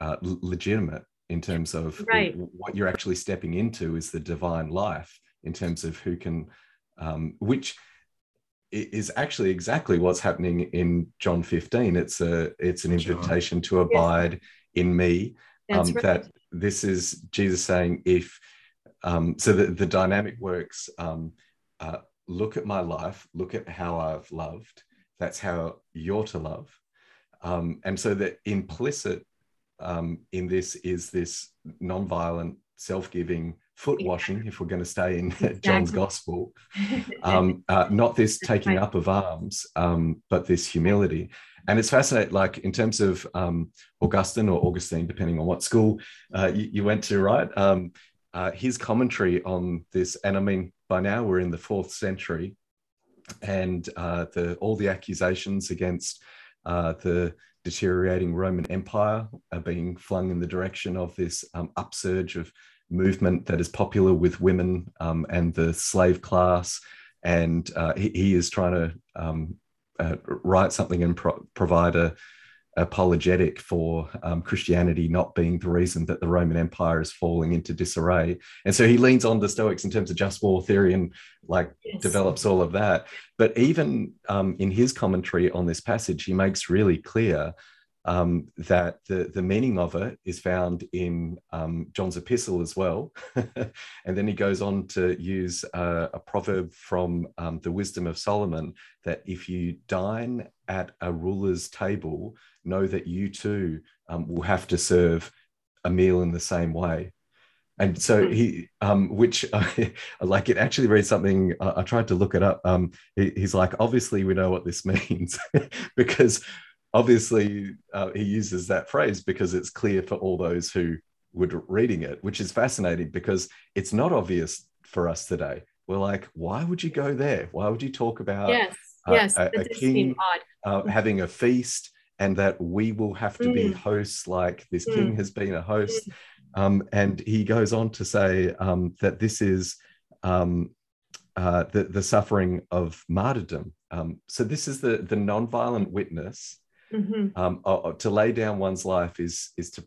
uh, legitimate in terms of right. what you're actually stepping into is the divine life in terms of who can, um, which is actually exactly what's happening in John 15. It's a it's an invitation to abide yes. in me. Um, right. That this is Jesus saying, if um, so, the, the dynamic works. Um, uh, look at my life, look at how I've loved. That's how you're to love. Um, and so the implicit um, in this is this non-violent, self-giving foot washing, if we're going to stay in [laughs] exactly. John's gospel, [laughs] um, uh, not this taking up of arms, um, but this humility. And it's fascinating, like in terms of um, Augustine or Augustine, depending on what school uh, you, you, went to, right? Uh, his commentary on this, and I mean, by now we're in the fourth century, and uh, the, all the accusations against uh, the deteriorating Roman Empire are being flung in the direction of this um, upsurge of movement that is popular with women um, and the slave class. And uh, he, he, is trying to um, uh, write something and pro- provide a, apologetic for um, Christianity not being the reason that the Roman Empire is falling into disarray. And so he leans on the Stoics in terms of just war theory and like yes. develops all of that. But even um, in his commentary on this passage, he makes really clear um, that the, the meaning of it is found in um, John's epistle as well. [laughs] and then he goes on to use uh, a proverb from um, the Wisdom of Solomon that if you dine at a ruler's table, know that you too um, will have to serve a meal in the same way. And so hmm. he, um, which [laughs] I, like, it actually reads something. I, I tried to look it up. Um, he, he's like, obviously, we know what this [laughs] means [laughs] because obviously uh, he uses that phrase because it's clear for all those who would reading it, which is fascinating because it's not obvious for us today. We're like, why would you go there? Why would you talk about yes, uh, yes, a, a king uh, having a feast and that we will have to mm. be hosts like this mm. king has been a host? Mm. Um, and he goes on to say um, that this is um, uh, the, the suffering of martyrdom. Um, so this is the, the non-violent witness. Mm-hmm. Um, uh, to lay down one's life is, is to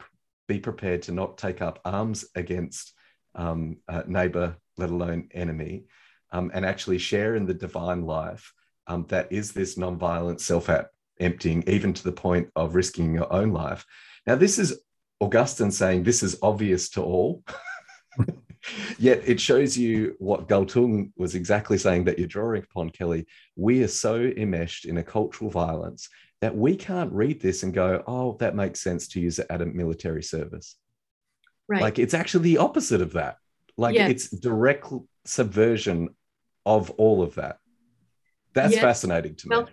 be prepared to not take up arms against um, neighbor, let alone enemy, and actually share in the divine life that is this non-violent self-emptying, even to the point of risking your own life. Now, this is Augustine saying this is obvious to all. [laughs] Yet it shows you what Galtung was exactly saying that you're drawing upon, Kelly. We are so enmeshed in a cultural violence that we can't read this and go, oh, that makes sense to use it at a military service. Right. Like it's actually the opposite of that. Like yes. it's direct subversion of all of that. That's yes. fascinating to well, me.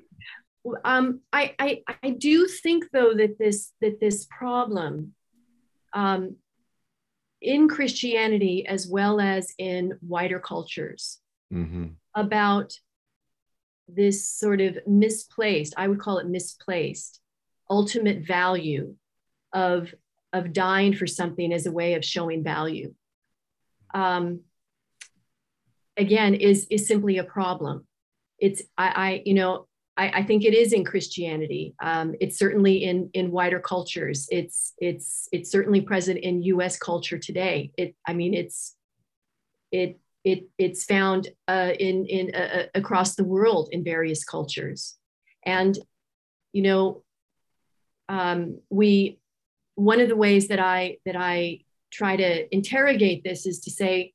Um, I, I I do think though that this that this problem um, in Christianity as well as in wider cultures mm-hmm. about this sort of misplaced, I would call it misplaced, ultimate value of, of dying for something as a way of showing value. Um, again, is, is simply a problem. It's, I, I you know, I, I, think it is in Christianity. Um, it's certainly in in wider cultures. It's it's it's certainly present in U.S. culture today. It I mean it's it it it's found uh, in in uh, uh, across the world in various cultures, and you know um, we one of the ways that I that I try to interrogate this is to say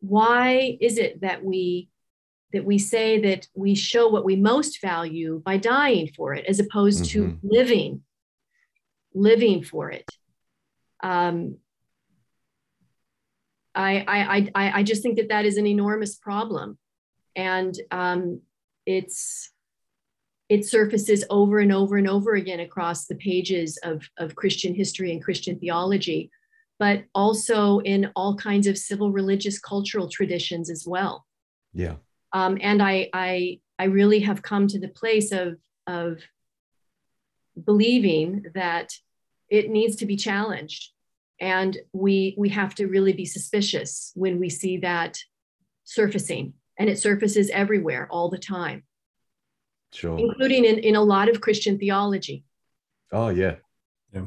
why is it that we that we say that we show what we most value by dying for it as opposed mm-hmm. to living living for it um, I, I, I, I just think that that is an enormous problem and um, it's it surfaces over and over and over again across the pages of, of Christian history and Christian theology, but also in all kinds of civil religious cultural traditions as well. Yeah. Um, and I, I, I really have come to the place of, of believing that it needs to be challenged. And we, we have to really be suspicious when we see that surfacing. And it surfaces everywhere all the time. Sure. Including in, in a lot of Christian theology. Oh, yeah. yeah.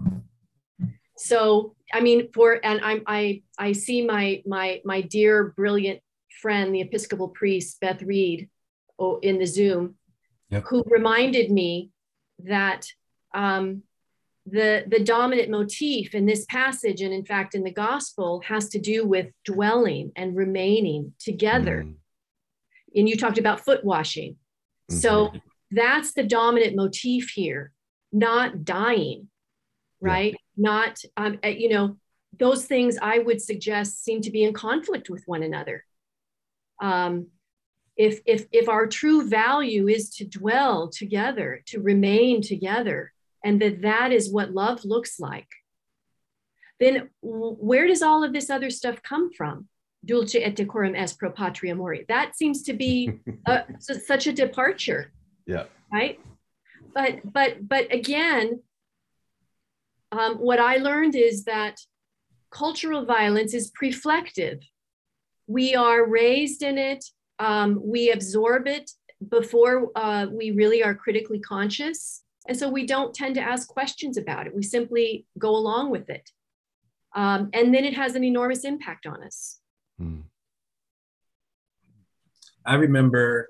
So, I mean, for and I'm I I see my my my dear brilliant friend, the Episcopal priest, Beth Reed, oh, in the Zoom, yep. who reminded me that um, the, the dominant motif in this passage, and in fact in the gospel, has to do with dwelling and remaining together. Mm. And you talked about foot washing. Mm-hmm. So that's the dominant motif here, not dying, right? Yeah. Not, um, uh, you know, those things I would suggest seem to be in conflict with one another um, if, if, if our true value is to dwell together, to remain together, and that that is what love looks like, then where does all of this other stuff come from? Dulce et decorum est pro patria mori. That seems to be a, [laughs] such a departure. Yeah. Right. But but but again, um, what I learned is that cultural violence is preflective we are raised in it, um, we absorb it before uh, we really are critically conscious. And so we don't tend to ask questions about it. We simply go along with it. Um, and then it has an enormous impact on us. Hmm. I remember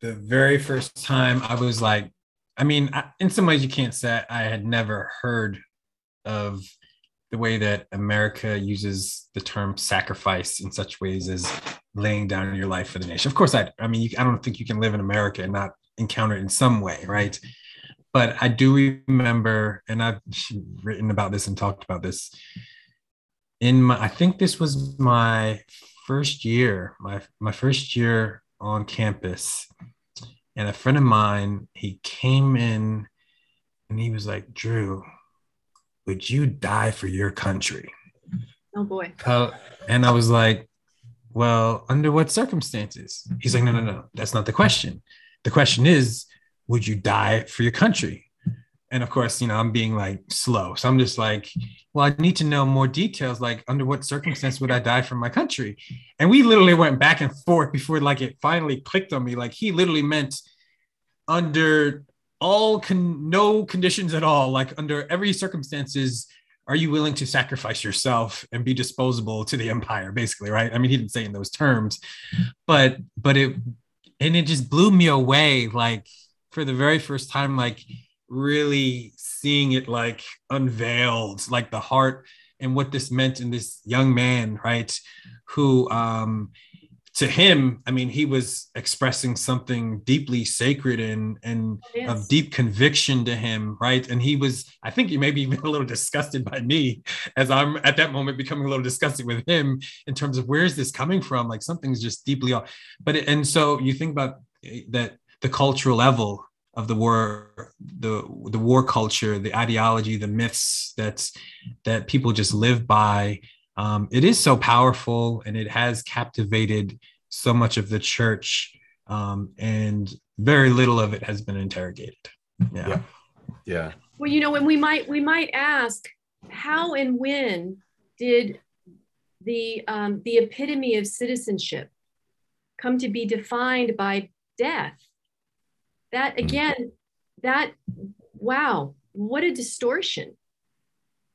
the very first time I was like, I mean, in some ways, you can't say I had never heard of the way that America uses the term sacrifice in such ways as laying down your life for the nation. Of course, I, I mean, I don't think you can live in America and not encounter it in some way, right? But I do remember, and I've written about this and talked about this in my, I think this was my first year, my, my first year on campus. And a friend of mine, he came in and he was like, Drew, would you die for your country? Oh boy. Uh, and I was like, well, under what circumstances? He's like, no, no, no, that's not the question. The question is, would you die for your country? And of course, you know, I'm being like slow. So I'm just like, well, I need to know more details. Like, under what circumstance would I die for my country? And we literally went back and forth before like it finally clicked on me. Like, he literally meant under all con- no conditions at all, like under every circumstances, are you willing to sacrifice yourself and be disposable to the empire basically right? I mean he didn't say in those terms but but it and it just blew me away like for the very first time like really seeing it like unveiled like the heart and what this meant in this young man right? Who um to him, I mean, he was expressing something deeply sacred and and of deep conviction to him, right? And he was, I think, he maybe [laughs] even a little disgusted by me, as I'm at that moment becoming a little disgusted with him in terms of where is this coming from? Like something's just deeply off. But it, and so you think about eh, that the cultural level of the war, the the war culture, the ideology, the myths that that people just live by um, it is so powerful and it has captivated so much of the church um, and very little of it has been interrogated. Yeah. yeah. Yeah. Well you know when we might we might ask how and when did the um, the epitome of citizenship come to be defined by death? That mm. again that wow what a distortion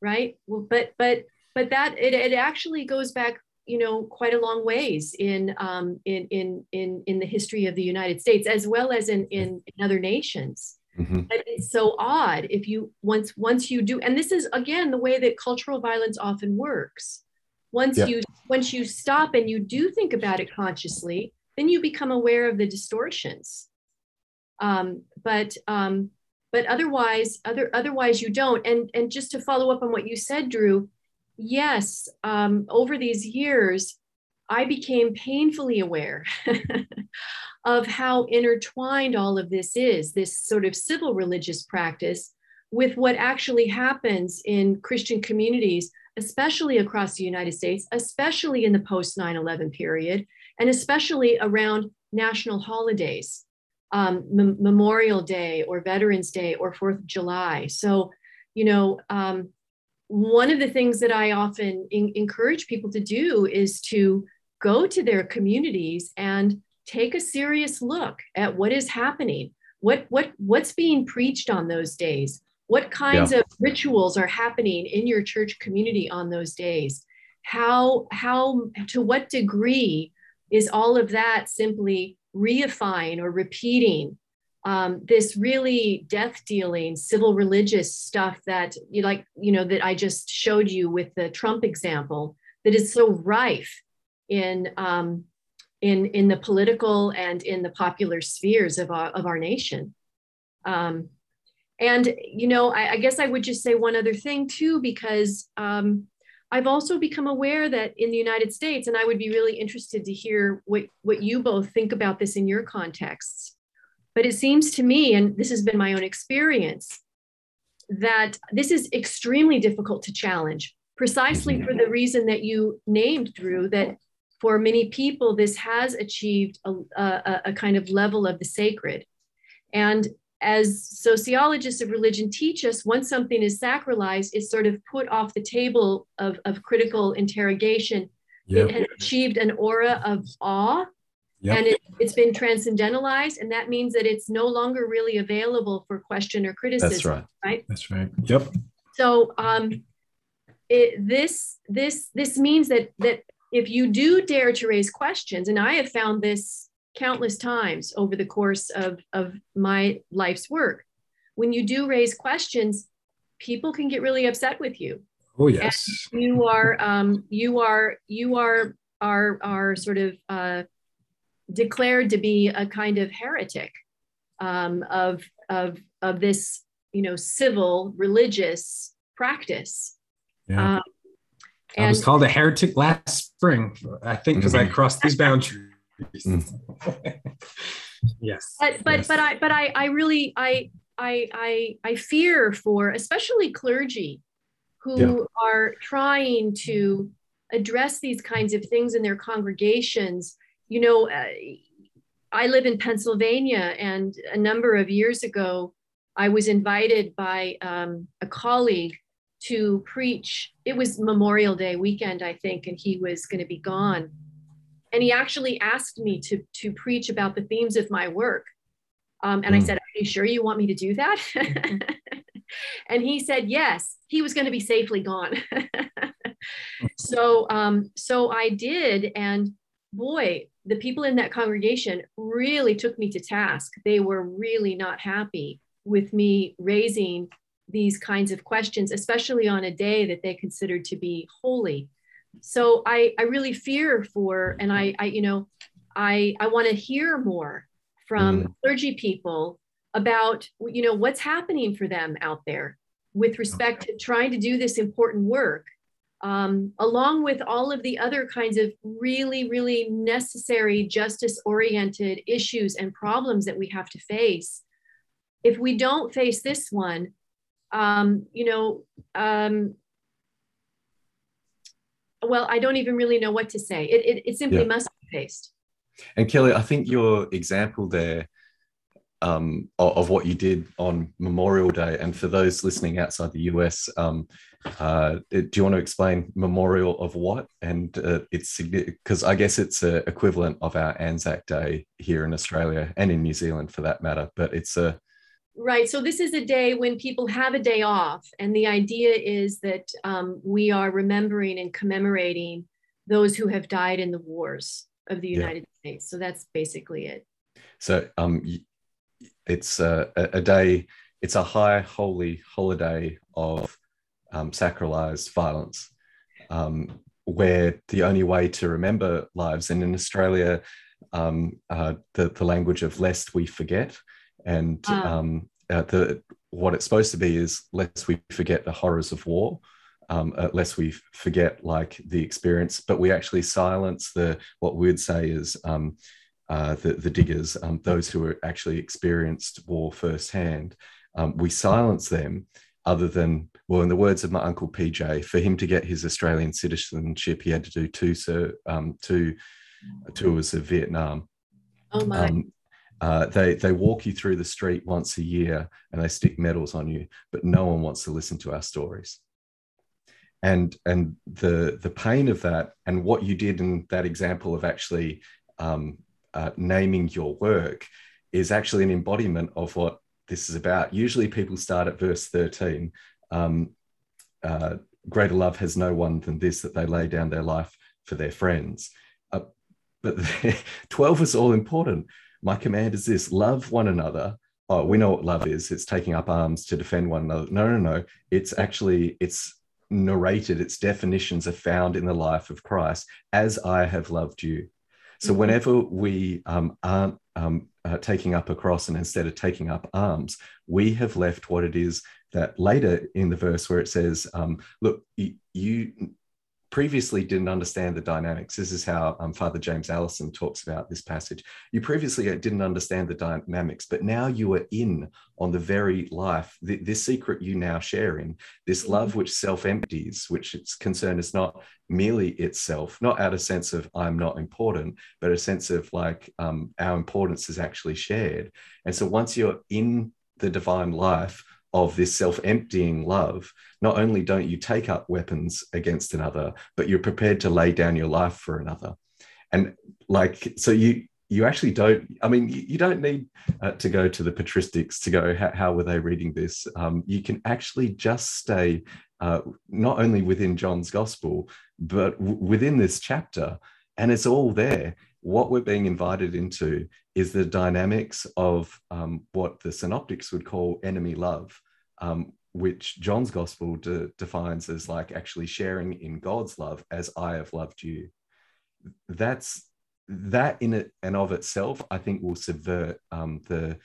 right? Well, but but but that it, it actually goes back you know quite a long ways in um, in, in in in the history of the United States as well as in in, in other nations. Mm-hmm. it's so odd if you once once you do, and this is again the way that cultural violence often works. Once yeah. you once you stop and you do think about it consciously, then you become aware of the distortions. Um, but um, but otherwise, other otherwise you don't. And and just to follow up on what you said, Drew, yes, um, over these years, I became painfully aware [laughs] of how intertwined all of this is, this sort of civil religious practice, with what actually happens in Christian communities, especially across the United States, especially in the post 9 11 period, and especially around national holidays, um, Memorial Day or Veterans Day or Fourth of July. So, you know, um, one of the things that I often in, encourage people to do is to go to their communities and take a serious look at what is happening, what what what's being preached on those days, what kinds yeah. of rituals are happening in your church community on those days, how how to what degree is all of that simply reifying or repeating um, this really death dealing civil religious stuff that you like you know that i just showed you with the trump example that is so rife in um, in in the political and in the popular spheres of our of our nation. Um, and you know I, I, guess i would just say one other thing too because um, i've also become aware that in the united states and i would be really interested to hear what what you both think about this in your contexts but it seems to me, and this has been my own experience, that this is extremely difficult to challenge, precisely for the reason that you named, Drew, that for many people, this has achieved a, a, a kind of level of the sacred. And as sociologists of religion teach us, once something is sacralized, it's sort of put off the table of, of critical interrogation. Yep. It has achieved an aura of awe Yep. And it, has been transcendentalized, and that means that it's no longer really available for question or criticism. That's right. Right. That's right. Yep. So um, it, this this this means that that if you do dare to raise questions, and I have found this countless times over the course of of my life's work, when you do raise questions, people can get really upset with you. Oh yes. And you are um, you are you are are are sort of uh, declared to be a kind of heretic um, of, of, of this, you know, civil religious practice. Yeah. Um, I was called a heretic last spring, I think, because mm-hmm. I crossed these boundaries. Mm. Yes. [laughs] But but yes. but I but I I really I I I I fear for especially clergy who Yeah. are trying to address these kinds of things in their congregations. You know, uh, I live in Pennsylvania, and a number of years ago, I was invited by um, a colleague to preach. It was Memorial Day weekend, I think, and he was going to be gone. And he actually asked me to, to preach about the themes of my work. Um, and I Mm. said, Are you sure you want me to do that? [laughs] and he said, Yes, he was going to be safely gone. [laughs] so, um, so I did. And boy, the people in that congregation really took me to task. They were really not happy with me raising these kinds of questions, especially on a day that they considered to be holy. So I, I really fear for, and I, I you know, I, I want to hear more from mm. clergy people about, you know, what's happening for them out there with respect to trying to do this important work, um, along with all of the other kinds of really, really necessary justice-oriented issues and problems that we have to face. If we don't face this one, um, you know, um, well, I don't even really know what to say. It, it, it simply Yeah. must be faced. And Kelly, I think your example there um, of, of what you did on Memorial Day, and for those listening outside the US, um, uh, do you want to explain Memorial of what? And uh, it's because I guess it's a equivalent of our Anzac Day here in Australia and in New Zealand for that matter. But it's a Right. So this is a day when people have a day off, and the idea is that um, we are remembering and commemorating those who have died in the wars of the Yeah. United States. So that's basically it. So um, it's a, a a day, it's a high holy holiday of um, sacralized violence, um, where the only way to remember lives, and in Australia, um, uh, the, the language of lest we forget, and Ah. um, uh, the what it's supposed to be is lest we forget the horrors of war. Um, uh, lest we forget like the experience, but we actually silence the what we would say is um, uh, the, the diggers, um, those who actually experienced war firsthand, um, we silence them other than, well, in the words of my uncle PJ, for him to get his Australian citizenship, he had to do two, um, two tours of Vietnam. Oh my. Um, uh, they, they walk you through the street once a year and they stick medals on you, but no one wants to listen to our stories. And, and the, the pain of that and what you did in that example of actually um, uh, naming your work is actually an embodiment of what this is about. Usually people start at verse 13. Um, uh, greater love has no one than this, that they lay down their life for their friends. Uh, but [laughs] 12 is all important. My command is this love one another. Oh, we know what love is. It's taking up arms to defend one another. No, no, no. It's actually, it's narrated, its definitions are found in the life of Christ as I have loved you. So Mhm. whenever we um, aren't um, uh, taking up a cross and instead of taking up arms, we have left what it is that later in the verse where it says, um, look, you, you previously didn't understand the dynamics. This is how um, Father James Alison talks about this passage. You previously didn't understand the dynamics, but now you are in on the very life, th- this secret you now share in, this love which self empties, which its concern is not merely itself, not out of sense of I'm not important, but a sense of like um, our importance is actually shared. And so once you're in the divine life, of this self emptying love, not only don't you take up weapons against another, but you're prepared to lay down your life for another. And like, so you, you actually don't, I mean, you, don't need uh, to go to the patristics to go, how, how were they reading this? Um, you can actually just stay uh, not only within John's gospel, but w- within this chapter. And it's all there. What we're being invited into is the dynamics of um, what the synoptics would call enemy love, um, which John's gospel de- defines as like actually sharing in God's love as I have loved you. That's that in it and of itself, I think, will subvert um, the,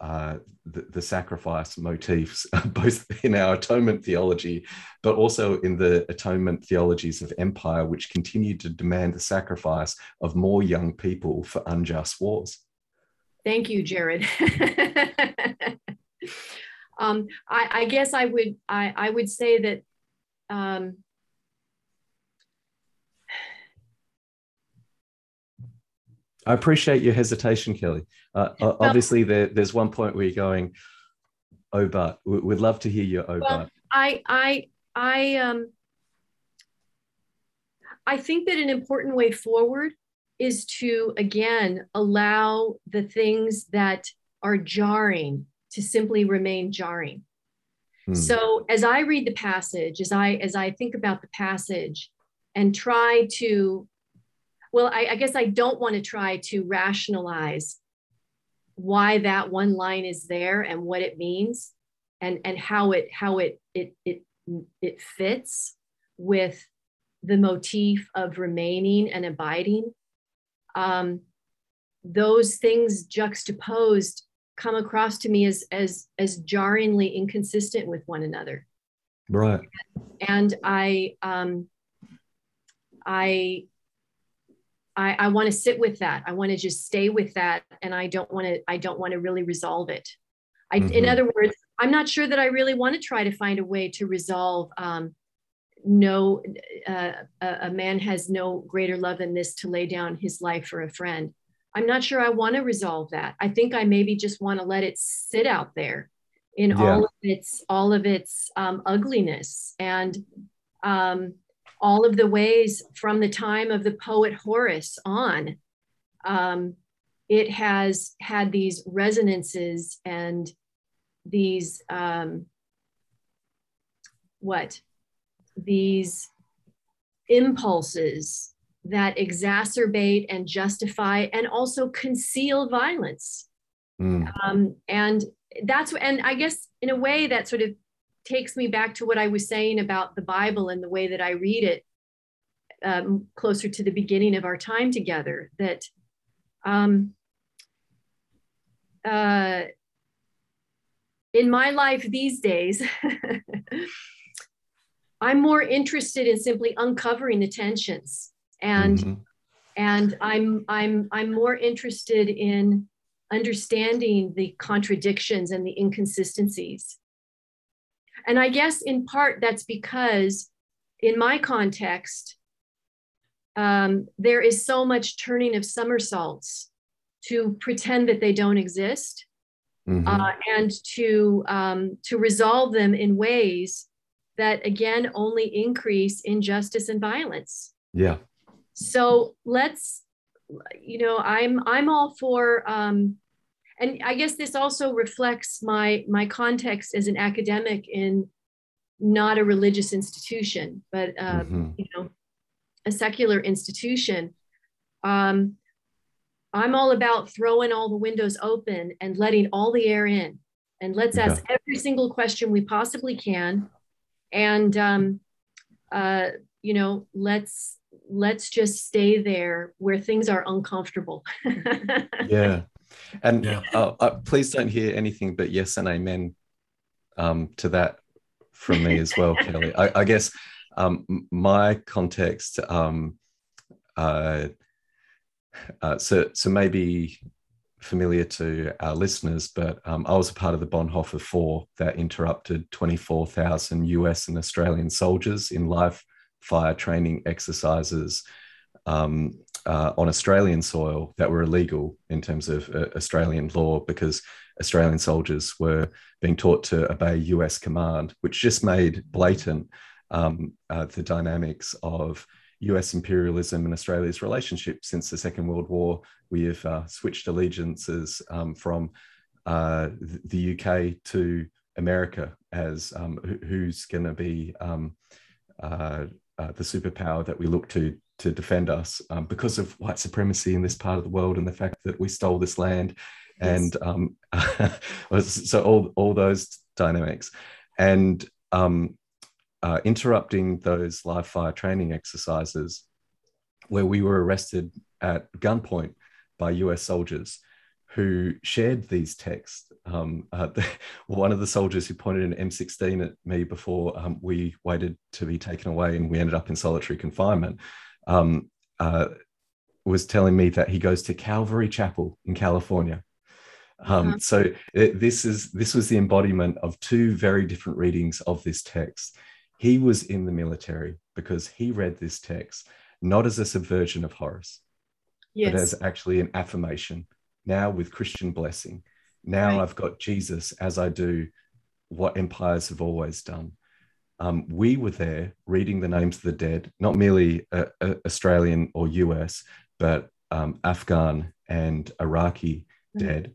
uh, the the sacrifice motifs, [laughs] both in our atonement theology, but also in the atonement theologies of empire, which continue to demand the sacrifice of more young people for unjust wars. Thank you, Jarrod. [laughs] um, I, I, guess I would I, I would say that um, I appreciate your hesitation, Kelly. Uh, obviously, there, there's one point where you're going, "Oh, but we'd love to hear your oh, well, but." I, I, I, um, I think that an important way forward is to again allow the things that are jarring to simply remain jarring. Hmm. So, as I read the passage, as I as I think about the passage, and try to well, I, I guess I don't want to try to rationalize why that one line is there and what it means and and how it how it it it it fits with the motif of remaining and abiding um, those things juxtaposed come across to me as as as jarringly inconsistent with one another right and i um i I, I want to sit with that. I want to just stay with that. And I don't want to, I don't want to really resolve it. I, mm-hmm. in other words, I'm not sure that I really want to try to find a way to resolve um, no, uh, a, man has no greater love than this to lay down his life for a friend. I'm not sure I want to resolve that. I think I maybe just want to let it sit out there in yeah. all of its all of its um, ugliness and um, all of the ways from the time of the poet Horace on, um, it has had these resonances and these, um, what, these impulses that exacerbate and justify and also conceal violence. Mm. Um, and that's, and I guess in a way that sort of takes me back to what I was saying about the Bible and the way that I read it um, closer to the beginning of our time together. That um, uh, in my life these days, [laughs] I'm more interested in simply uncovering the tensions and mm-hmm. and I'm I'm I'm more interested in understanding the contradictions and the inconsistencies and I guess in part that's because in my context, um, there is so much turning of somersaults to pretend that they don't exist mm-hmm. uh, and to, um, to resolve them in ways that again only increase injustice and violence. Yeah. So let's, you know, I'm I'm all for um, and i guess this also reflects my my context as an academic in not a religious institution but uh, mm-hmm. you know a secular institution. Um, i'm all about throwing all the windows open and letting all the air in. And let's ask every single question we possibly can. And um, uh, you know let's let's just stay there where things are uncomfortable [laughs] yeah and yeah. uh, uh, please don't hear anything but yes and amen um, to that from me as well, [laughs] Kelly. I, I guess um, my context, um, uh, uh, so, so maybe familiar to our listeners, but um, I was a part of the Bonhoeffer Four that interrupted 24,000 US and Australian soldiers in live fire training exercises um, uh, on Australian soil that were illegal in terms of uh, Australian law because Australian soldiers were being taught to obey US command, which just made blatant um, uh, the dynamics of US imperialism and Australia's relationship since the Second World War. We have uh, switched allegiances um, from uh, the UK to America as um, who's going to be um, uh, the superpower that we look to to defend us um, because of white supremacy in this part of the world and the fact that we stole this land yes. and um, [laughs] so all, all those dynamics and um, uh, interrupting those live fire training exercises where we were arrested at gunpoint by US soldiers who shared these texts. Um, uh, the, [laughs] one of the soldiers who pointed an M16 at me before um, we waited to be taken away and we ended up in solitary confinement um, uh, was telling me that he goes to Calvary Chapel in California. Um, Uh-huh. So it, this is this was the embodiment of two very different readings of this text. He was in the military because he read this text not as a subversion of Horace, Yes. but as actually an affirmation. Now with Christian blessing, now Right. I've got Jesus as I do what empires have always done. Um, we were there reading the names of the dead, not merely uh, uh, Australian or US, but um, Afghan and Iraqi Mhm. dead,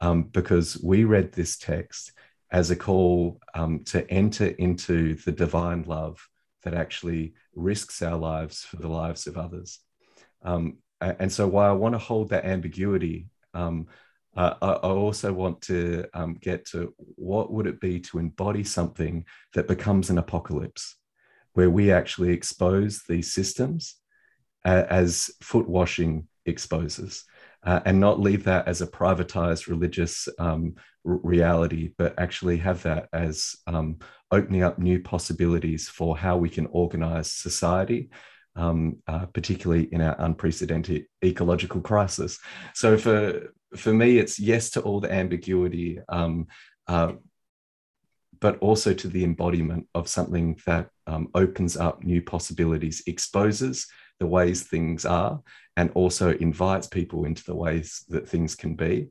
um, because we read this text as a call um, to enter into the divine love that actually risks our lives for the lives of others. Um, and so, while I want to hold that ambiguity, um, uh, I, also want to um, get to what would it be to embody something that becomes an apocalypse, where we actually expose these systems uh, as foot washing exposes, uh, and not leave that as a privatized religious um, reality, but actually have that as um, opening up new possibilities for how we can organize society. Um, uh, particularly in our unprecedented ecological crisis. So for for me, it's yes to all the ambiguity, um, uh, but also to the embodiment of something that um, opens up new possibilities, exposes the ways things are, and also invites people into the ways that things can be.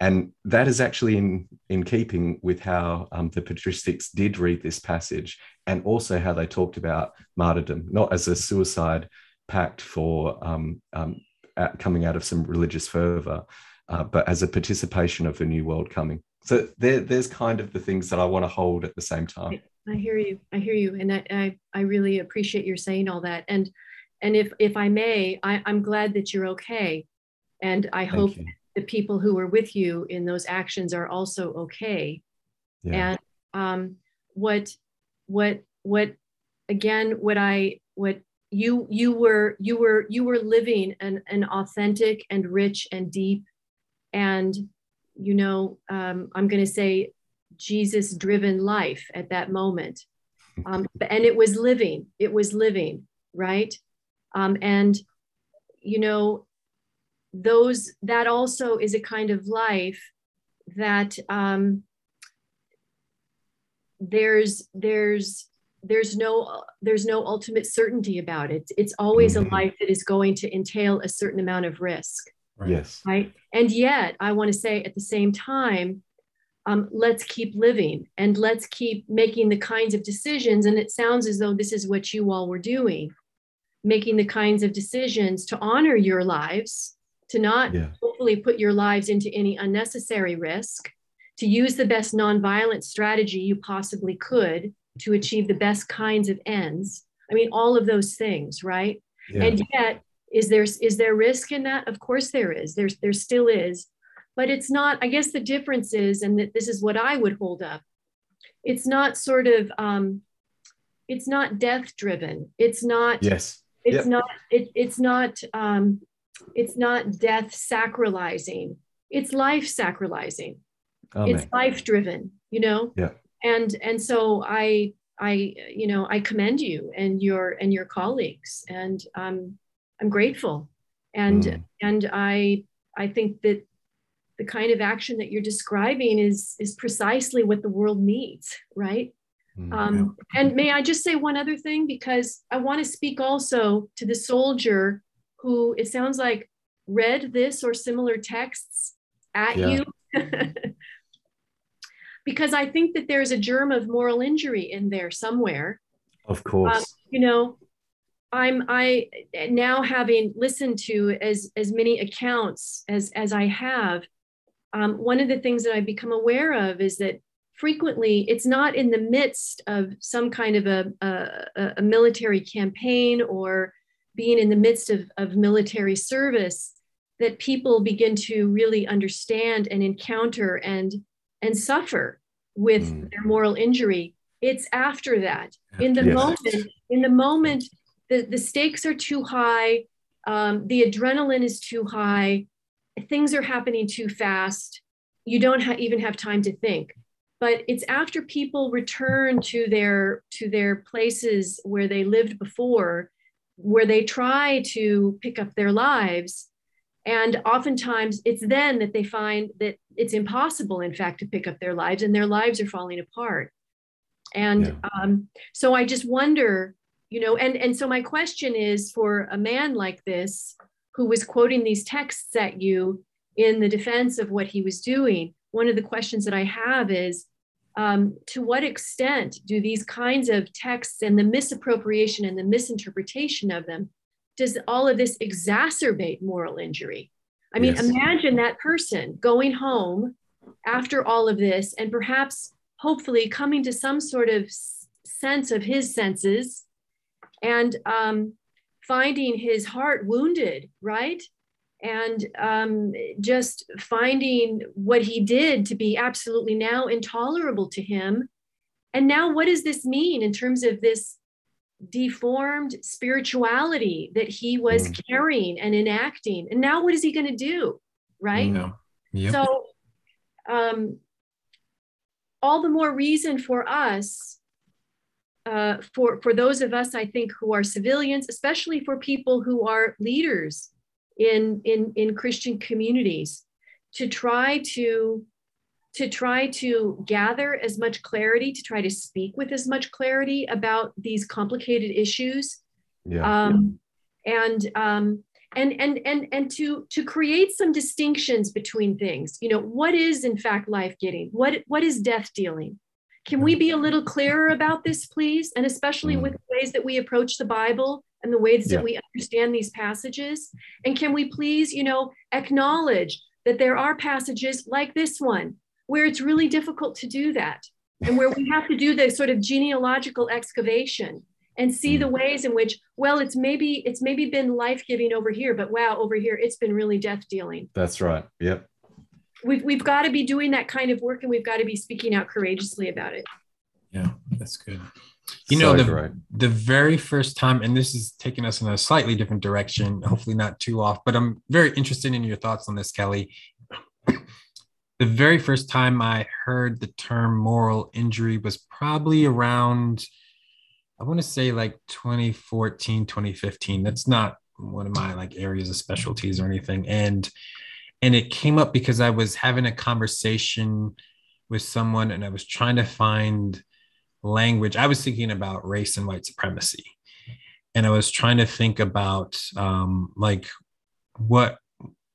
And that is actually in, in keeping with how um, the patristics did read this passage and also how they talked about martyrdom, not as a suicide pact for um, um, coming out of some religious fervor, uh, but as a participation of a new world coming. So there, there's kind of the things that I want to hold at the same time. I hear you. I hear you, and I, I, I really appreciate your saying all that. And and if if I may, I, I'm glad that you're okay, and I Thank hope you. The people who were with you in those actions are also okay. Yeah. And um, what what what again? What I what you you were you were you were living an an authentic and rich and deep and you know um, I'm going to say Jesus driven life at that moment. [laughs] Um, and it was living, it was living, right? Um, and, you know, those, that also is a kind of life that um, there's, there's, there's no there's no ultimate certainty about it it's always Mhm. a life that is going to entail a certain amount of risk Yes. right? And yet, I want to say at the same time, um, let's keep living and let's keep making the kinds of decisions. And it sounds as though this is what you all were doing, making the kinds of decisions to honor your lives, to not Yeah. hopefully put your lives into any unnecessary risk, to use the best nonviolent strategy you possibly could to achieve the best kinds of ends. I mean, all of those things, right? Yeah. And yet, is there is there risk in that? Of course there is. There's there still is, but it's not. I guess the difference is, and that this is what I would hold up. It's not sort of. Um, it's not death driven. It's not. yes. It's Yep. not. It, it's not. Um, it's not death sacralizing. It's life sacralizing Amen. it's life driven you know Yeah. and and so i i you know i commend you and your and your colleagues and um i'm grateful and Mm. and i i think that the kind of action that you're describing is is precisely what the world needs right Mm. um, and may I just say one other thing? Because I want to speak also to the soldier who it sounds like read this or similar texts at Yeah. you. [laughs] because I think that there's a germ of moral injury in there somewhere. of course. You know, I'm I now having listened to as as many accounts as as I have. Um, one of the things that I've become aware of is that frequently it's not in the midst of some kind of a, a, a military campaign or being in the midst of, of military service that people begin to really understand and encounter and and suffer with Mm. their moral injury it's after that in the Yes. moment in the moment the, the stakes are too high um, the adrenaline is too high things are happening too fast you don't ha- even have time to think but it's after people return to their to their places where they lived before where they try to pick up their lives And oftentimes it's then that they find that it's impossible, in fact, to pick up their lives and their lives are falling apart. And yeah. um, so I just wonder, you know, and, and so my question is for a man like this who was quoting these texts at you in the defense of what he was doing, one of the questions that I have is um, to what extent do these kinds of texts and the misappropriation and the misinterpretation of them does all of this exacerbate moral injury? I mean, yes. imagine that person going home after all of this and perhaps, hopefully, coming to some sort of sense of his senses and um, finding his heart wounded, right? And um, just finding what he did to be absolutely now intolerable to him. And now, what does this mean in terms of this deformed spirituality that he was mm. carrying and enacting. And now what is he going to do? Right. No. Yep. So, um, all the more reason for us, uh, for, for those of us, I think, who are civilians, especially for people who are leaders in, in, in Christian communities, to try to to try to gather as much clarity, to try to speak with as much clarity about these complicated issues. Yeah. Um, and um, and and and and to to create some distinctions between things. You know, what is in fact life getting? What what is death dealing? Can we be a little clearer about this, please? And especially mm. with the ways that we approach the Bible and the ways yeah. that we understand these passages. And can we please, you know, acknowledge that there are passages like this one where it's really difficult to do that and where we have to do the sort of genealogical excavation and see the mm. ways in which well it's maybe it's maybe been life-giving over here but wow over here it's been really death dealing that's right yep we've, we've got to be doing that kind of work and we've got to be speaking out courageously about it yeah that's good you know the, the very first time and this is taking us in a slightly different direction hopefully not too off but i'm very interested in your thoughts on this kelly [clears throat] the very first time I heard the term moral injury was probably around, I want to say like 2014, 2015. That's not one of my like areas of specialties or anything. And and it came up because I was having a conversation with someone and I was trying to find language. I was thinking about race and white supremacy. And I was trying to think about um, like what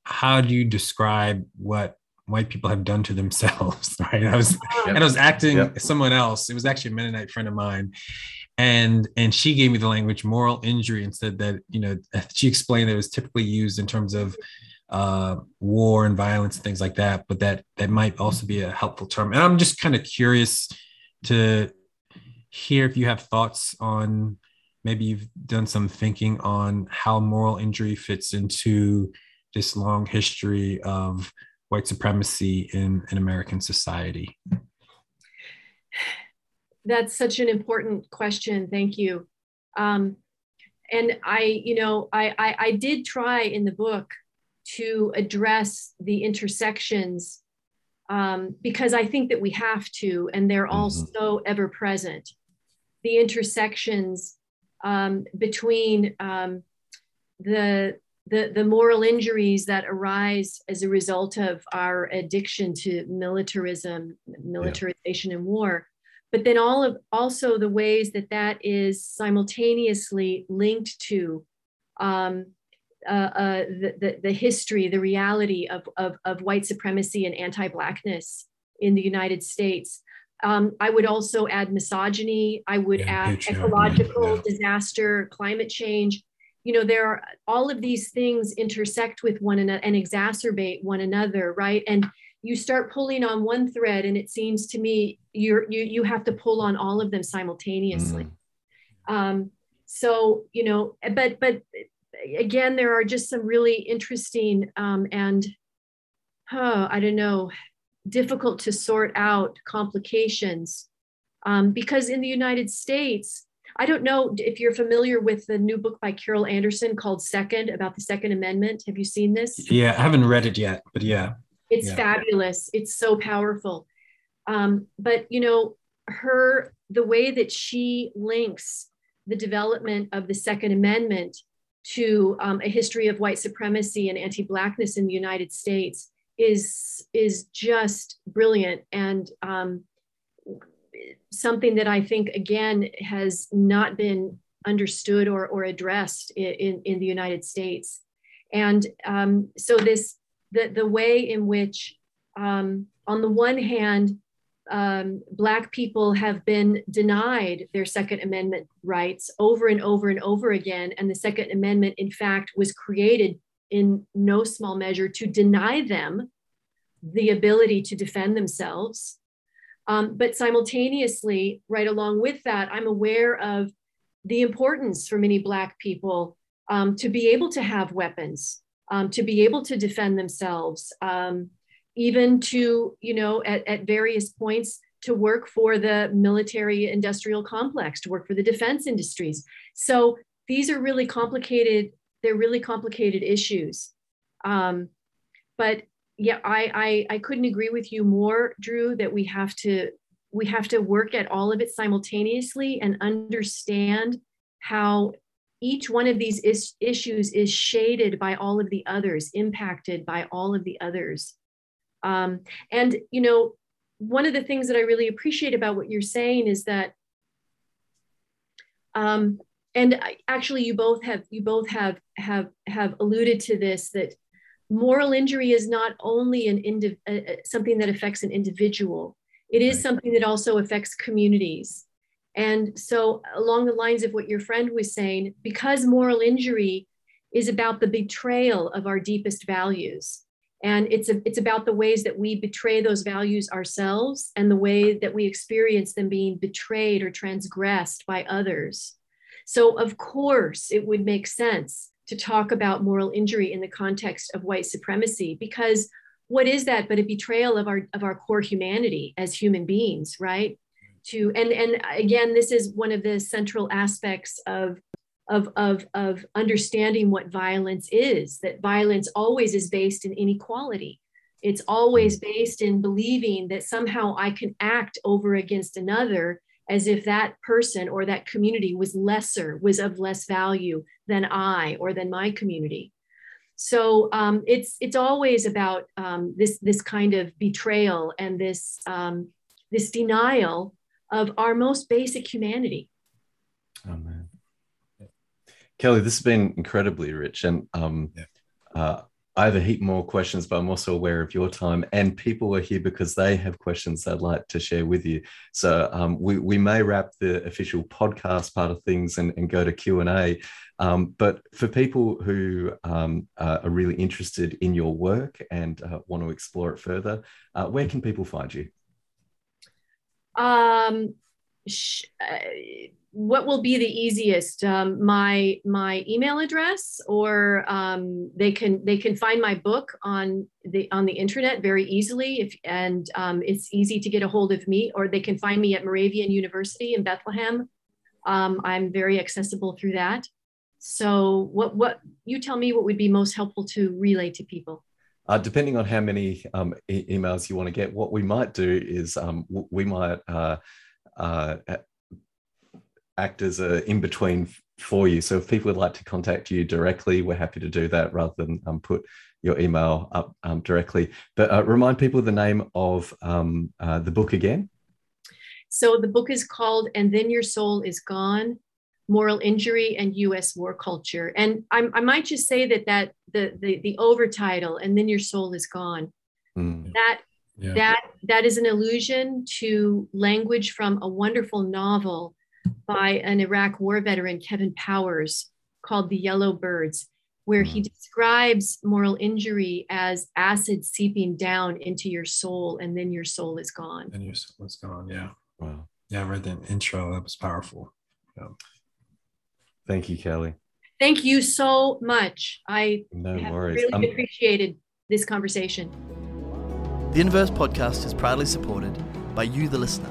how do you describe what white people have done to themselves [laughs] right i was yep. and i was acting yep. someone else it was actually a mennonite friend of mine and and she gave me the language moral injury and said that you know [laughs] she explained that it was typically used in terms of uh, war and violence and things like that but that that might also be a helpful term and i'm just kind of curious to hear if you have thoughts on maybe you've done some thinking on how moral injury fits into this long history of white supremacy in, in American society? That's such an important question. Thank you. Um, and I, you know, I, I, I did try in the book to address the intersections um, because I think that we have to, and they're all mm-hmm. so ever present. The intersections um, between um, the the, the moral injuries that arise as a result of our addiction to militarism, militarization, yeah. and war, but then all of also the ways that that is simultaneously linked to um, uh, uh, the, the, the, history, the reality of, of, of white supremacy and anti-blackness in the United States. Um, I would also add misogyny. I would yeah, add ecological yeah. disaster, climate change you know there are all of these things intersect with one another and exacerbate one another right and you start pulling on one thread and it seems to me you're you you have to pull on all of them simultaneously mm. um, so you know but but again there are just some really interesting um, and uh, i don't know difficult to sort out complications um, because in the united states I don't know if you're familiar with the new book by Carol Anderson called Second about the Second Amendment. Have you seen this? Yeah, I haven't read it yet, but yeah. It's yeah. fabulous. It's so powerful. Um, but you know, her the way that she links the development of the Second Amendment to um, a history of white supremacy and anti-blackness in the United States is is just brilliant and um, something that I think again has not been understood or, or addressed in, in, in the United States. And um, so this the, the way in which um, on the one hand, um, Black people have been denied their Second Amendment rights over and over and over again. And the Second Amendment, in fact, was created in no small measure to deny them the ability to defend themselves. Um, but simultaneously, right along with that, I'm aware of the importance for many Black people um, to be able to have weapons, um, to be able to defend themselves, um, even to, you know, at, at various points to work for the military industrial complex, to work for the defense industries. So these are really complicated, they're really complicated issues. Um, but yeah, I, I, I couldn't agree with you more, Drew, that we have to we have to work at all of it simultaneously and understand how each one of these is, issues is shaded by all of the others, impacted by all of the others. Um, and, you know, one of the things that I really appreciate about what you're saying is that, um, and actually you both have, you both have, have, have alluded to this, that moral injury is not only an indiv- uh, uh something that affects an individual, it is something that also affects communities. And so, along the lines of what your friend was saying, because moral injury is about the betrayal of our deepest values, and it's a, it's about the ways that we betray those values ourselves and the way that we experience them being betrayed or transgressed by others. So, of course, it would make sense to talk about moral injury in the context of white supremacy because what is that but a betrayal of our of our core humanity as human beings right? To and and again this is one of the central aspects of of of of understanding what violence is that violence always is based in inequality. It's always mm. based in believing that somehow i can act over against another as if that person or that community was lesser was of less value than i or than my community so um, it's it's always about um, this this kind of betrayal and this um, this denial of our most basic humanity. Oh man, Kelly, this has been incredibly rich, and um, yeah. uh, I have a heap more questions, but I'm also aware of your time, and people are here because they have questions they'd like to share with you. So um, we, we may wrap the official podcast part of things and, and go to Q and A. Um, but for people who um, are really interested in your work and uh, want to explore it further, uh, where can people find you? Um, sh- uh, what will be the easiest? Um, my my email address or um, they can they can find my book on the on the internet very easily if and um, it's easy to get a hold of me or they can find me at moravian university in bethlehem. Um, i'm very accessible through that. So what what you tell me what would be most helpful to relay to people. Uh, depending on how many um, e- emails you want to get what we might do is um, we might uh, uh, act as a in between for you. So if people would like to contact you directly, we're happy to do that rather than um, put your email up um, directly. But uh, remind people the name of um, uh, the book again. So the book is called "And Then Your Soul Is Gone." Moral injury and U.S. war culture, and I, I might just say that that the the, the overtitle, and then your soul is gone. Mm. That yeah. that that is an allusion to language from a wonderful novel by an Iraq war veteran, Kevin Powers, called The Yellow Birds, where he hmm. describes moral injury as acid seeping down into your soul, and then your soul is gone. And your soul is gone. Yeah. Wow. Yeah, I read the intro. That was powerful. Yeah. Thank you, Kelly. Thank you so much. I no have worries. really um, appreciated this conversation. The Inverse podcast is proudly supported by you, the listener.